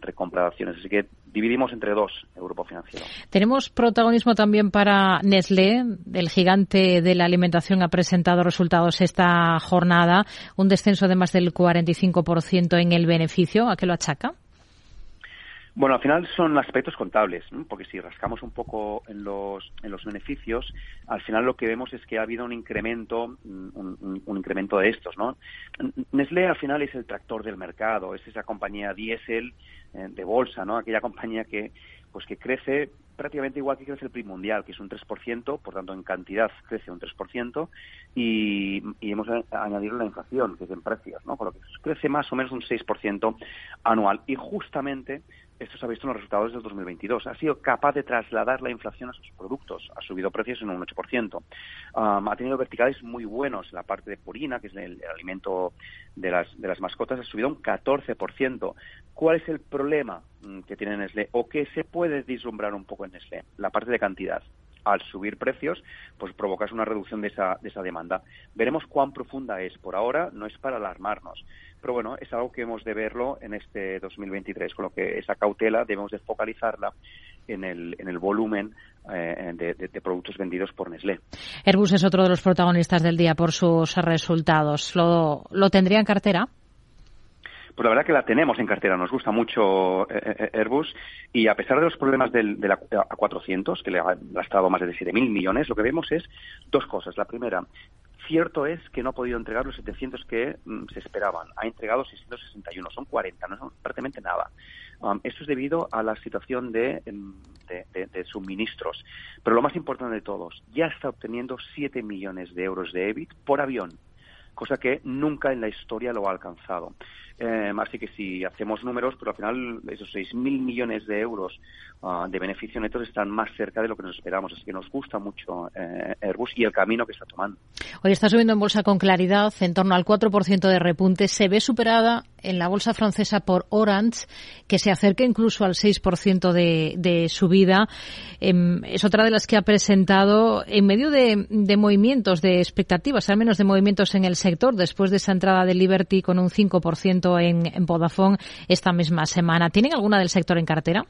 a. Así que dividimos entre dos grupo financiero. Tenemos protagonismo también para Nestlé. El gigante de la alimentación ha presentado resultados esta jornada, un descenso de más del 45% en el beneficio. ¿A qué lo achaca? Bueno, al final son aspectos contables, porque si rascamos un poco en los, en los beneficios, al final lo que vemos es que ha habido un incremento, un, incremento de estos, ¿no? Nestlé al final es el tractor del mercado, es esa compañía diésel eh, de bolsa, ¿no? Aquella compañía que, pues que crece prácticamente igual que crece el PIB mundial, que es un 3%, por tanto en cantidad crece un 3%, y, y hemos añadido la inflación, que es en precios, ¿no? Por lo que crece más o menos un 6% anual. Y justamente esto se ha visto en los resultados del 2022. Ha sido capaz de trasladar la inflación a sus productos. Ha subido precios en un 8%. ha tenido verticales muy buenos. La parte de purina, que es el, alimento de las, de las mascotas, ha subido un 14%. ¿Cuál es el problema mm, que tiene Nestlé o que se puede vislumbrar un poco en Nestlé? La parte de cantidad al subir precios, pues provocas una reducción de esa, de esa demanda. Veremos cuán profunda es. Por ahora no es para alarmarnos. Pero bueno, es algo que hemos de verlo en este 2023, con lo que esa cautela debemos de focalizarla en el, en el volumen eh, de, productos vendidos por Nestlé. Airbus es otro de los protagonistas del día por sus resultados. ¿Lo, lo tendría en cartera? Pues la verdad que la tenemos en cartera, nos gusta mucho eh, eh, Airbus y a pesar de los problemas del, la A400, que le ha gastado más de 7.000 millones, lo que vemos es dos cosas. La primera, cierto es que no ha podido entregar los 700 que mm, se esperaban. Ha entregado 661, son 40, no son prácticamente nada. Um, esto es debido a la situación em, de, de, suministros. Pero lo más importante de todos, ya está obteniendo 7 millones de euros de EBIT por avión, cosa que nunca en la historia lo ha alcanzado. Eh, así que si hacemos números, pero al final esos 6.000 millones de euros ah, de beneficio netos están más cerca de lo que nos esperamos. Así que nos gusta mucho eh, Airbus y el camino que está tomando. Hoy está subiendo en bolsa con claridad, en torno al 4% de repunte. ¿Se ve superada en la bolsa francesa por Orange, que se acerque incluso al 6% de, de subida. Em, es otra de las que ha presentado en medio de, de, movimientos, de expectativas, al menos de movimientos en el sector, después de esa entrada de Liberty con un 5% en, en Vodafone esta misma semana. ¿Tienen alguna del sector en cartera?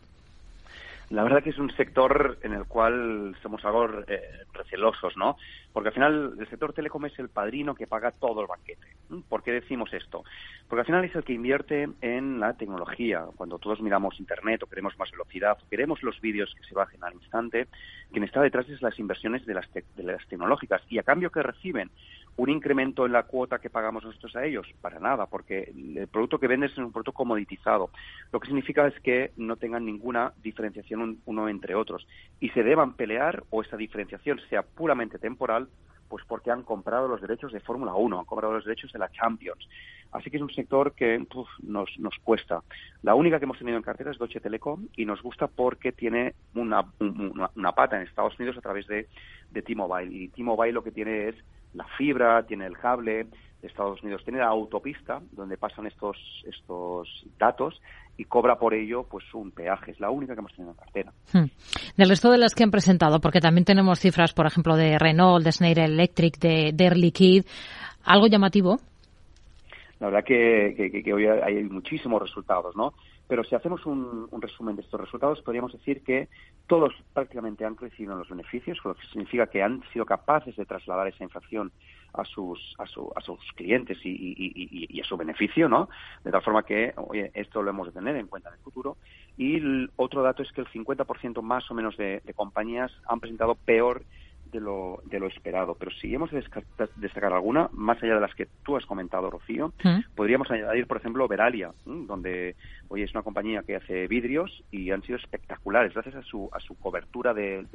La verdad que es un sector en el cual somos algo eh, recelosos, ¿no? Porque al final el sector telecom es el padrino que paga todo el banquete. ¿Por qué decimos esto? Porque al final es el que invierte en la tecnología. Cuando todos miramos Internet o queremos más velocidad o queremos los vídeos que se bajen al instante, quien está detrás es las inversiones de las, de las tecnológicas. Y a cambio que reciben un incremento en la cuota que pagamos nosotros a ellos, para nada, porque el producto que vendes es un producto comoditizado. Lo que significa es que no tengan ninguna diferenciación uno entre otros y se deban pelear o esa diferenciación sea puramente temporal, pues porque han comprado los derechos de Fórmula 1, han comprado los derechos de la Champions. Así que es un sector que nos, nos cuesta. La única que hemos tenido en cartera es Deutsche Telekom y nos gusta porque tiene una, una, pata en Estados Unidos a través de, de T-Mobile. Y T-Mobile lo que tiene es la fibra, tiene el cable de Estados Unidos, tiene la autopista donde pasan estos, estos datos y cobra por ello pues un peaje. Es la única que hemos tenido en cartera. Hmm. Del resto de las que han presentado, porque también tenemos cifras, por ejemplo, de Renault, de Schneider Electric, de, de Air Liquide, ¿algo llamativo? La verdad que, que, hoy hay muchísimos resultados, ¿no? Pero si hacemos un, resumen de estos resultados, podríamos decir que todos prácticamente han crecido en los beneficios, lo que significa que han sido capaces de trasladar esa inflación a sus, a, sus clientes y, a su beneficio, ¿no? De tal forma que, esto lo hemos de tener en cuenta en el futuro. Y otro dato es que el 50% más o menos de compañías han presentado peor de lo, de lo esperado. Pero si hemos de destacar alguna, más allá de las que tú has comentado, Rocío, mm. podríamos añadir, por ejemplo, Veralia, donde hoy es una compañía que hace vidrios y han sido espectaculares gracias a su, a su cobertura del,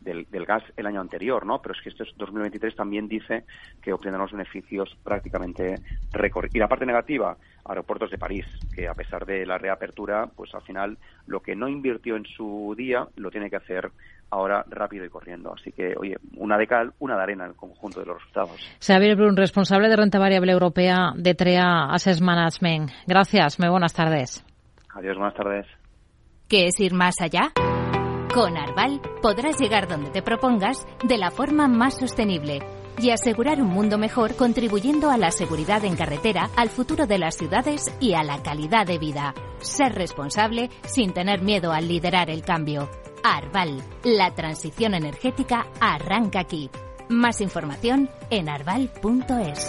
del, gas el año anterior, ¿no? Pero es que este 2023 también dice que obtendrán beneficios prácticamente récord. Y la parte negativa, aeropuertos de París, que a pesar de la reapertura, pues al final lo que no invirtió en su día lo tiene que hacer ahora rápido y corriendo. Así que, oye, una de cal, una de arena en el conjunto de los resultados. Xavier Brun, responsable de renta variable europea de TREA Assets Management. Gracias, muy buenas tardes. Adiós, buenas tardes. ¿Qué es ir más allá? Con Arval podrás llegar donde te propongas de la forma más sostenible y asegurar un mundo mejor contribuyendo a la seguridad en carretera, al futuro de las ciudades y a la calidad de vida. Ser responsable sin tener miedo al liderar el cambio. Arval, la transición energética arranca aquí. Más información en arval.es.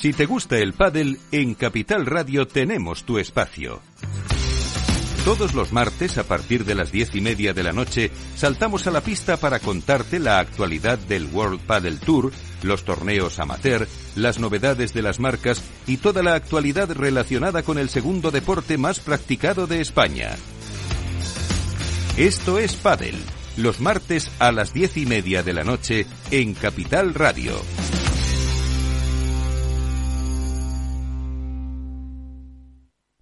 Si te gusta el pádel, en Capital Radio tenemos tu espacio. Todos los martes, a partir de las diez y media de la noche, saltamos a la pista para contarte la actualidad del World Padel Tour, los torneos amateur, las novedades de las marcas y toda la actualidad relacionada con el segundo deporte más practicado de España. Esto es Padel, los martes a las diez y media de la noche en Capital Radio.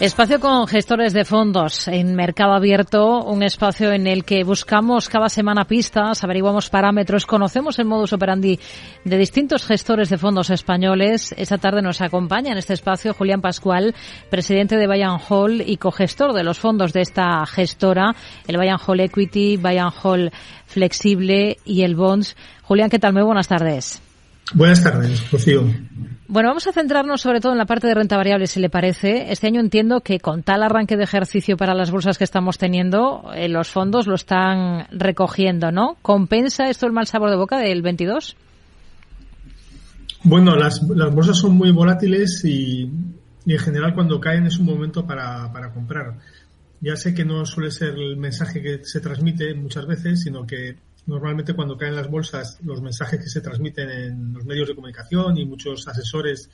Espacio con gestores de fondos en Mercado Abierto, un espacio en el que buscamos cada semana pistas, averiguamos parámetros, conocemos el modus operandi de distintos gestores de fondos españoles. Esta tarde nos acompaña en este espacio Julián Pascual, presidente de Bayern Hall y cogestor de los fondos de esta gestora, el Bayern Hall Equity, Bayern Hall Flexible y el Bonds. Julián, ¿qué tal? Muy buenas tardes. Buenas tardes, Rocío. Bueno, vamos a centrarnos sobre todo en la parte de renta variable, si le parece. Este año entiendo que con tal arranque de ejercicio para las bolsas que estamos teniendo, eh, los fondos lo están recogiendo, ¿no? ¿Compensa esto el mal sabor de boca del 22? Bueno, las, las bolsas son muy volátiles y, y en general cuando caen es un momento para, para comprar. Ya sé que no suele ser el mensaje que se transmite muchas veces, sino que normalmente cuando caen las bolsas los mensajes que se transmiten en los medios de comunicación y muchos asesores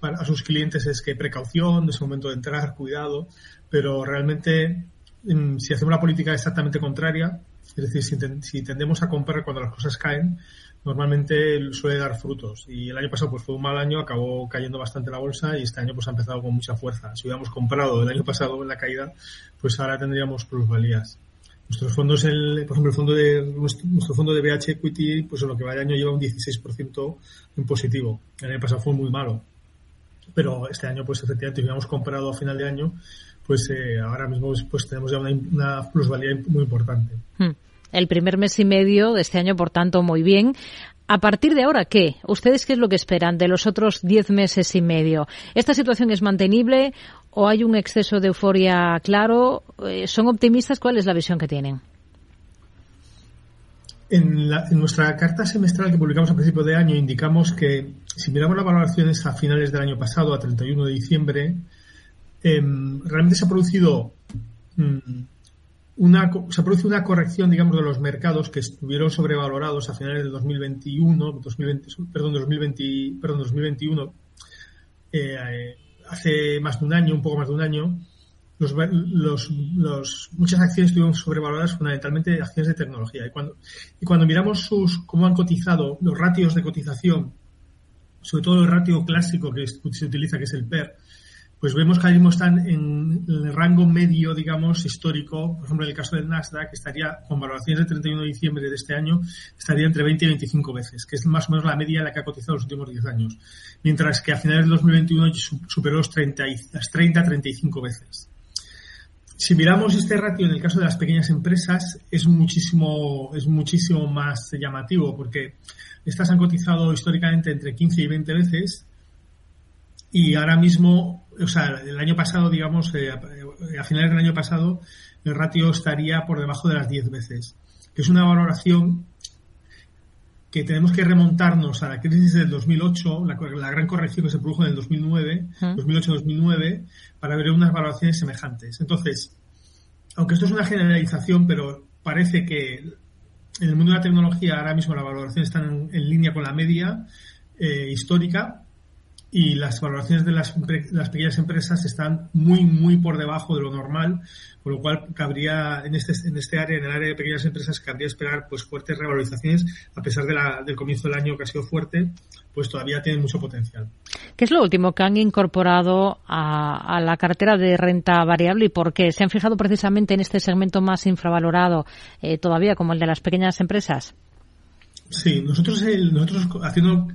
a sus clientes es que precaución, es momento de entrar, cuidado, pero realmente mm, si hacemos la política exactamente contraria, es decir, si, tendemos a comprar cuando las cosas caen, normalmente suele dar frutos. Y el año pasado pues fue un mal año, acabó cayendo bastante la bolsa y este año pues ha empezado con mucha fuerza. Si hubiéramos comprado el año pasado en la caída, pues ahora tendríamos plusvalías. Nuestros fondos, el, por ejemplo, el fondo de, nuestro, fondo de BH Equity, pues en lo que va de año lleva un 16% en positivo. El año pasado fue muy malo. Pero este año, pues efectivamente, si hubiéramos comprado a final de año, pues eh, ahora mismo pues tenemos ya una, plusvalía muy importante. Hmm. El primer mes y medio de este año, por tanto, muy bien. A partir de ahora, ¿qué? ¿Ustedes qué es lo que esperan de los otros diez meses y medio? ¿Esta situación es mantenible o hay un exceso de euforia claro? Eh, ¿Son optimistas? ¿Cuál es la visión que tienen? En, nuestra carta semestral que publicamos a principio de año indicamos que si miramos las valoraciones a finales del año pasado, a 31 de diciembre, em, realmente se ha producido mm, una, se produce una corrección, digamos, de los mercados que estuvieron sobrevalorados a finales del 2021, 2020, perdón, 2020, perdón, 2021, eh, hace más de un año, un poco más de un año, los, los, muchas acciones estuvieron sobrevaloradas fundamentalmente acciones de tecnología. Y cuando, y cuando miramos sus, cómo han cotizado los ratios de cotización, sobre todo el ratio clásico que se utiliza, que es el PER, pues vemos que ahora mismo están en el rango medio, digamos, histórico. Por ejemplo, en el caso del Nasdaq, estaría con valoraciones de 31 de diciembre de este año, estaría entre 20 y 25 veces, que es más o menos la media en la que ha cotizado los últimos 10 años. Mientras que a finales del 2021 superó los 30, las 30 35 veces. Si miramos este ratio en el caso de las pequeñas empresas, es muchísimo, es muchísimo más llamativo, porque estas han cotizado históricamente entre 15 y 20 veces, y ahora mismo, o sea, el año pasado, digamos, eh, a finales del año pasado, el ratio estaría por debajo de las 10 veces, que es una valoración que tenemos que remontarnos a la crisis del 2008, la, la gran corrección que se produjo en el 2009, 2008-2009, para ver unas valoraciones semejantes. Entonces, aunque esto es una generalización, pero parece que en el mundo de la tecnología ahora mismo las valoraciones están en, línea con la media eh, histórica, y las valoraciones de las, las, pequeñas empresas están muy, muy por debajo de lo normal, con lo cual cabría en este, en este área, en el área de pequeñas empresas, cabría esperar pues fuertes revalorizaciones, a pesar de la, del comienzo del año que ha sido fuerte, pues todavía tienen mucho potencial. ¿Qué es lo último que han incorporado a, a la cartera de renta variable y por qué? ¿Se han fijado precisamente en este segmento más infravalorado eh, todavía, como el de las pequeñas empresas? Sí, nosotros, nosotros haciendo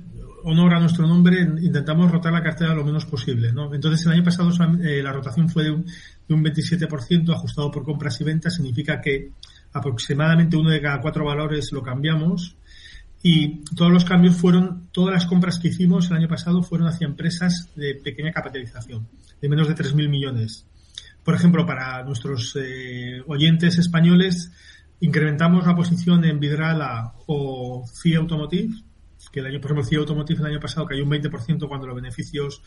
honor a nuestro nombre, intentamos rotar la cartera lo menos posible. ¿no? Entonces, el año pasado eh, la rotación fue de un, de un 27%, ajustado por compras y ventas. Significa que aproximadamente uno de cada cuatro valores lo cambiamos. Y todos los cambios fueron, todas las compras que hicimos el año pasado fueron hacia empresas de pequeña capitalización, de menos de 3.000 millones. Por ejemplo, para nuestros eh, oyentes españoles, incrementamos la posición en Vidrala o CIA Automotive, que el año, por ejemplo, CIA Automotive el año pasado cayó un 20% cuando los beneficios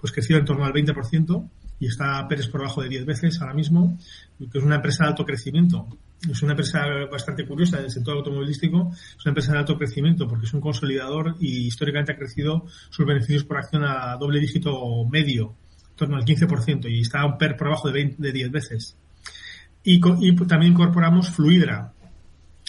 pues crecieron en torno al 20% y está Pérez por debajo de 10 veces ahora mismo, que es una empresa de alto crecimiento. Es una empresa bastante curiosa en el sector automovilístico, es una empresa de alto crecimiento porque es un consolidador y históricamente ha crecido sus beneficios por acción a doble dígito medio, en torno al 15%, y está un PER por debajo de, de 10 veces. Y también incorporamos Fluidra,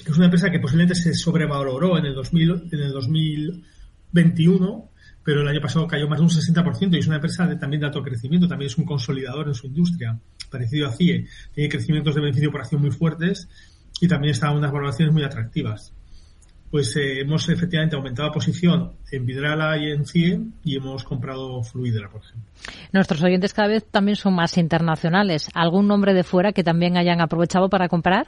es una empresa que posiblemente se sobrevaloró en el, 2000, en el 2021, pero el año pasado cayó más de un 60% y es una empresa de, también de alto crecimiento, también es un consolidador en su industria, parecido a CIE. Tiene crecimientos de beneficio por acción muy fuertes y también está en unas valoraciones muy atractivas. Pues eh, hemos efectivamente aumentado la posición en Vidrala y en CIE y hemos comprado Fluidra, por ejemplo. Nuestros oyentes cada vez también son más internacionales. ¿Algún nombre de fuera que también hayan aprovechado para comprar?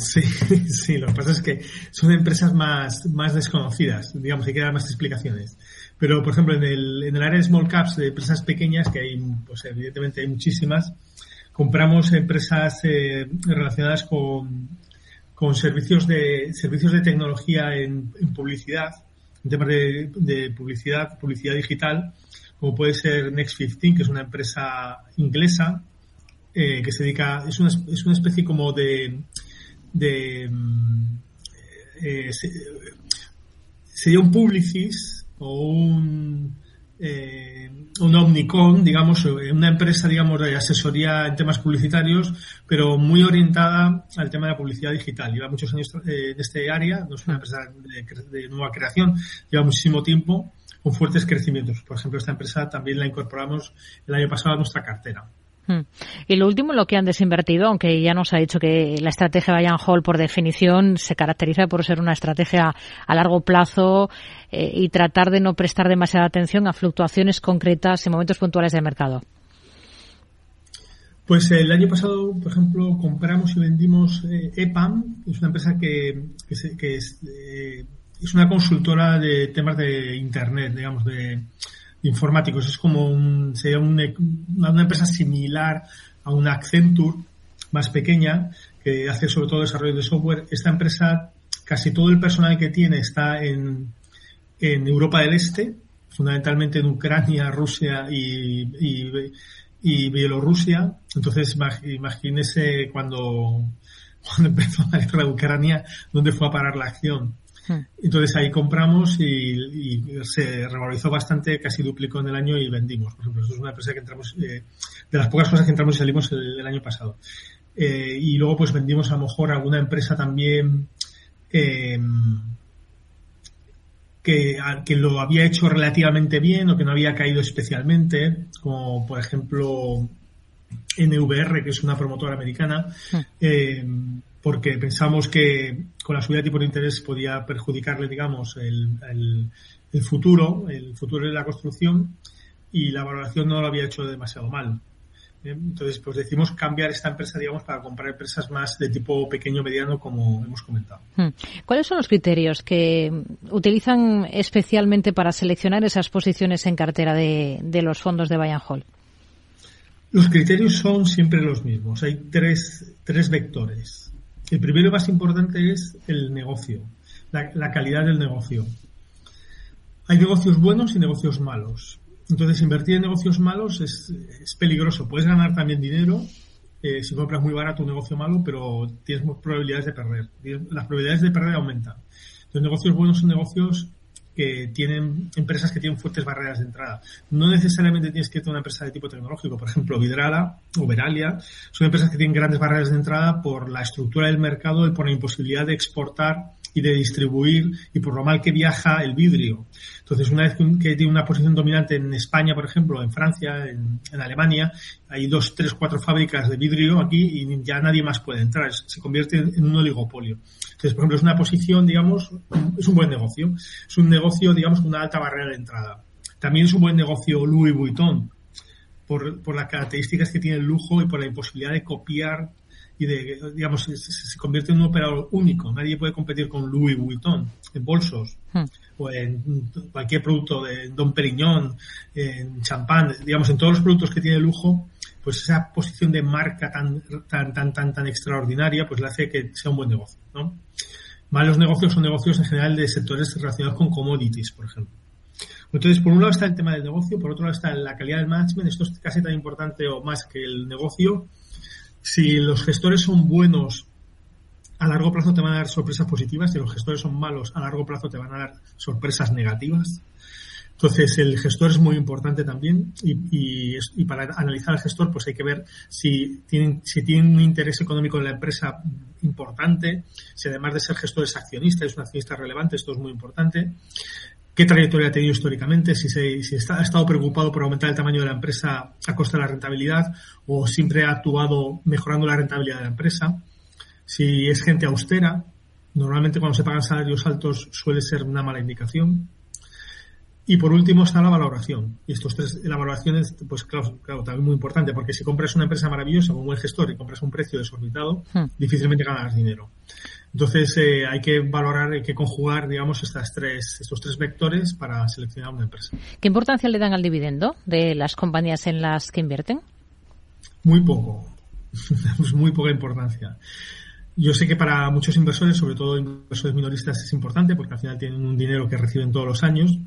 Sí, sí, lo que pasa es que son empresas más, más desconocidas, digamos, hay que dar más explicaciones. Pero, por ejemplo, en el, en el área de small caps, de empresas pequeñas, que hay, pues evidentemente hay muchísimas, compramos empresas eh, relacionadas con, con servicios de, servicios de tecnología en, publicidad, en temas de, de publicidad, publicidad digital, como puede ser Next 15, que es una empresa inglesa eh, que se dedica, es una, es una especie como de, de mm, eh, sería un Publicis o un eh, un Omnicom, digamos, una empresa, digamos, de asesoría en temas publicitarios, pero muy orientada al tema de la publicidad digital. Lleva muchos años en este área, no es una empresa de, nueva creación, lleva muchísimo tiempo con fuertes crecimientos. Por ejemplo, esta empresa también la incorporamos el año pasado a nuestra cartera. Y lo último, lo que han desinvertido, aunque ya nos ha dicho que la estrategia Bayern Hall, por definición, se caracteriza por ser una estrategia a largo plazo eh, y tratar de no prestar demasiada atención a fluctuaciones concretas en momentos puntuales del mercado. Pues el año pasado, por ejemplo, compramos y vendimos eh, EPAM, es una empresa que, eh, es una consultora de temas de Internet, digamos, de, informáticos. Es como un, sería una, empresa similar a una Accenture más pequeña que hace sobre todo desarrollo de software. Esta empresa, casi todo el personal que tiene está en, en Europa del Este, fundamentalmente en Ucrania, Rusia y, y, y Bielorrusia. Entonces, imagínese cuando, cuando empezó la guerra de Ucrania, dónde fue a parar la acción. Hmm. Entonces ahí compramos y, se revalorizó bastante, casi duplicó en el año y vendimos. Por ejemplo, esto es una empresa que entramos, eh, de las pocas cosas que entramos y salimos el, año pasado. Eh, y luego pues vendimos a lo mejor alguna empresa también em, que, que lo había hecho relativamente bien o que no había caído especialmente, como por ejemplo NVR, que es una promotora americana. Hmm. Em, porque pensamos que con la subida de tipo de interés podía perjudicarle, digamos, el, el, futuro, el futuro de la construcción y la valoración no lo había hecho demasiado mal. Entonces, pues decimos cambiar esta empresa, digamos, para comprar empresas más de tipo pequeño mediano, como hemos comentado. Hmm. ¿Cuáles son los criterios que utilizan especialmente para seleccionar esas posiciones en cartera de, de los fondos de Bayern Hall? Los criterios son siempre los mismos. Hay tres, tres vectores. El primero más importante es el negocio, la, calidad del negocio. Hay negocios buenos y negocios malos. Entonces, invertir en negocios malos es, peligroso. Puedes ganar también dinero eh, si compras muy barato un negocio malo, pero tienes probabilidades de perder. Las probabilidades de perder aumentan. Los negocios buenos son negocios que tienen empresas que tienen fuertes barreras de entrada. No necesariamente tienes que tener una empresa de tipo tecnológico, por ejemplo, Vidrala o Veralia, son empresas que tienen grandes barreras de entrada por la estructura del mercado y por la imposibilidad de exportar y de distribuir y por lo mal que viaja el vidrio. Entonces, una vez que tiene una posición dominante en España, por ejemplo, en Francia, en, Alemania, hay dos, tres, cuatro fábricas de vidrio aquí y ya nadie más puede entrar. Se convierte en un oligopolio. Entonces, por ejemplo, es una posición, digamos, es un buen negocio. Es un negocio, digamos, con una alta barrera de entrada. También es un buen negocio Louis Vuitton, por, por las características que tiene el lujo y por la imposibilidad de copiar y de, digamos, se, convierte en un operador único. Nadie puede competir con Louis Vuitton en bolsos hmm. o en cualquier producto de Don Perignon, en champán, digamos, en todos los productos que tiene lujo, pues esa posición de marca tan, tan, tan, tan, tan extraordinaria, pues le hace que sea un buen negocio, ¿no? Malos negocios son negocios en general de sectores relacionados con commodities, por ejemplo. Entonces, por un lado está el tema del negocio, por otro lado está la calidad del management. Esto es casi tan importante o más que el negocio. Si los gestores son buenos, a largo plazo te van a dar sorpresas positivas. Si los gestores son malos, a largo plazo te van a dar sorpresas negativas. Entonces, el gestor es muy importante también y, y, para analizar al gestor, pues hay que ver si tienen, si tienen un interés económico en la empresa importante, si además de ser gestor es accionista, es un accionista relevante, esto es muy importante. ¿Qué trayectoria ha tenido históricamente? Si, se, si está, ha estado preocupado por aumentar el tamaño de la empresa a costa de la rentabilidad o siempre ha actuado mejorando la rentabilidad de la empresa. Si es gente austera, normalmente cuando se pagan salarios altos suele ser una mala indicación y por último está la valoración. Y estos tres, la valoración es, pues claro, claro, también muy importante, porque si compras una empresa maravillosa como un gestor y compras un precio desorbitado, hmm. difícilmente ganarás dinero. Entonces eh, hay que valorar, hay que conjugar, digamos, estas tres, estos tres vectores para seleccionar una empresa. ¿Qué importancia le dan al dividendo de las compañías en las que invierten? Muy poco, muy poca importancia. Yo sé que para muchos inversores, sobre todo inversores minoristas, es importante porque al final tienen un dinero que reciben todos los años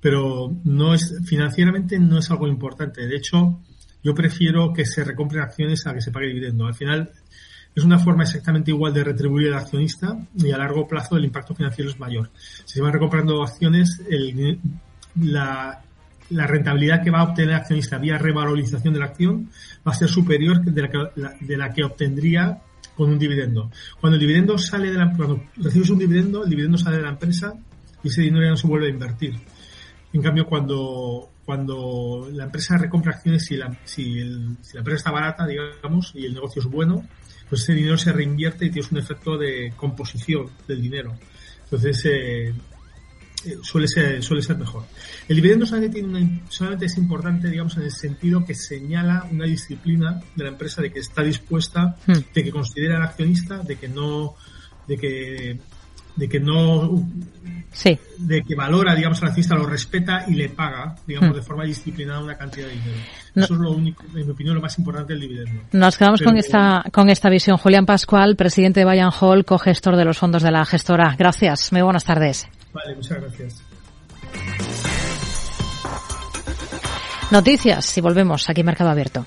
pero no es financieramente no es algo importante. De hecho, yo prefiero que se recompren acciones a que se pague dividendo. Al final es una forma exactamente igual de retribuir al accionista y a largo plazo el impacto financiero es mayor. Si se van recomprando acciones, la, rentabilidad que va a obtener el accionista vía revalorización de la acción va a ser superior de la que, obtendría con un dividendo. Cuando el dividendo sale de la, cuando recibes un dividendo, el dividendo sale de la empresa y ese dinero ya no se vuelve a invertir. En cambio, cuando, cuando la empresa recompra acciones, si la, si, si la empresa está barata, digamos, y el negocio es bueno, pues ese dinero se reinvierte y tienes un efecto de composición del dinero. Entonces, eh, eh, suele ser suele ser mejor. El dividendo solamente, tiene solamente es importante, digamos, en el sentido que señala una disciplina de la empresa de que está dispuesta, hmm. de que considera al accionista, de que no, de que de que no sí. de que valora digamos al accionista lo respeta y le paga digamos hmm. de forma disciplinada una cantidad de dinero. Eso es lo único en mi opinión lo más importante del dividendo. Nos quedamos con esta con esta visión. Julián Pascual presidente de Bayern Hall cogestor de los fondos de la gestora. Gracias. Muy buenas tardes. Vale muchas gracias. Noticias y volvemos aquí Mercado Abierto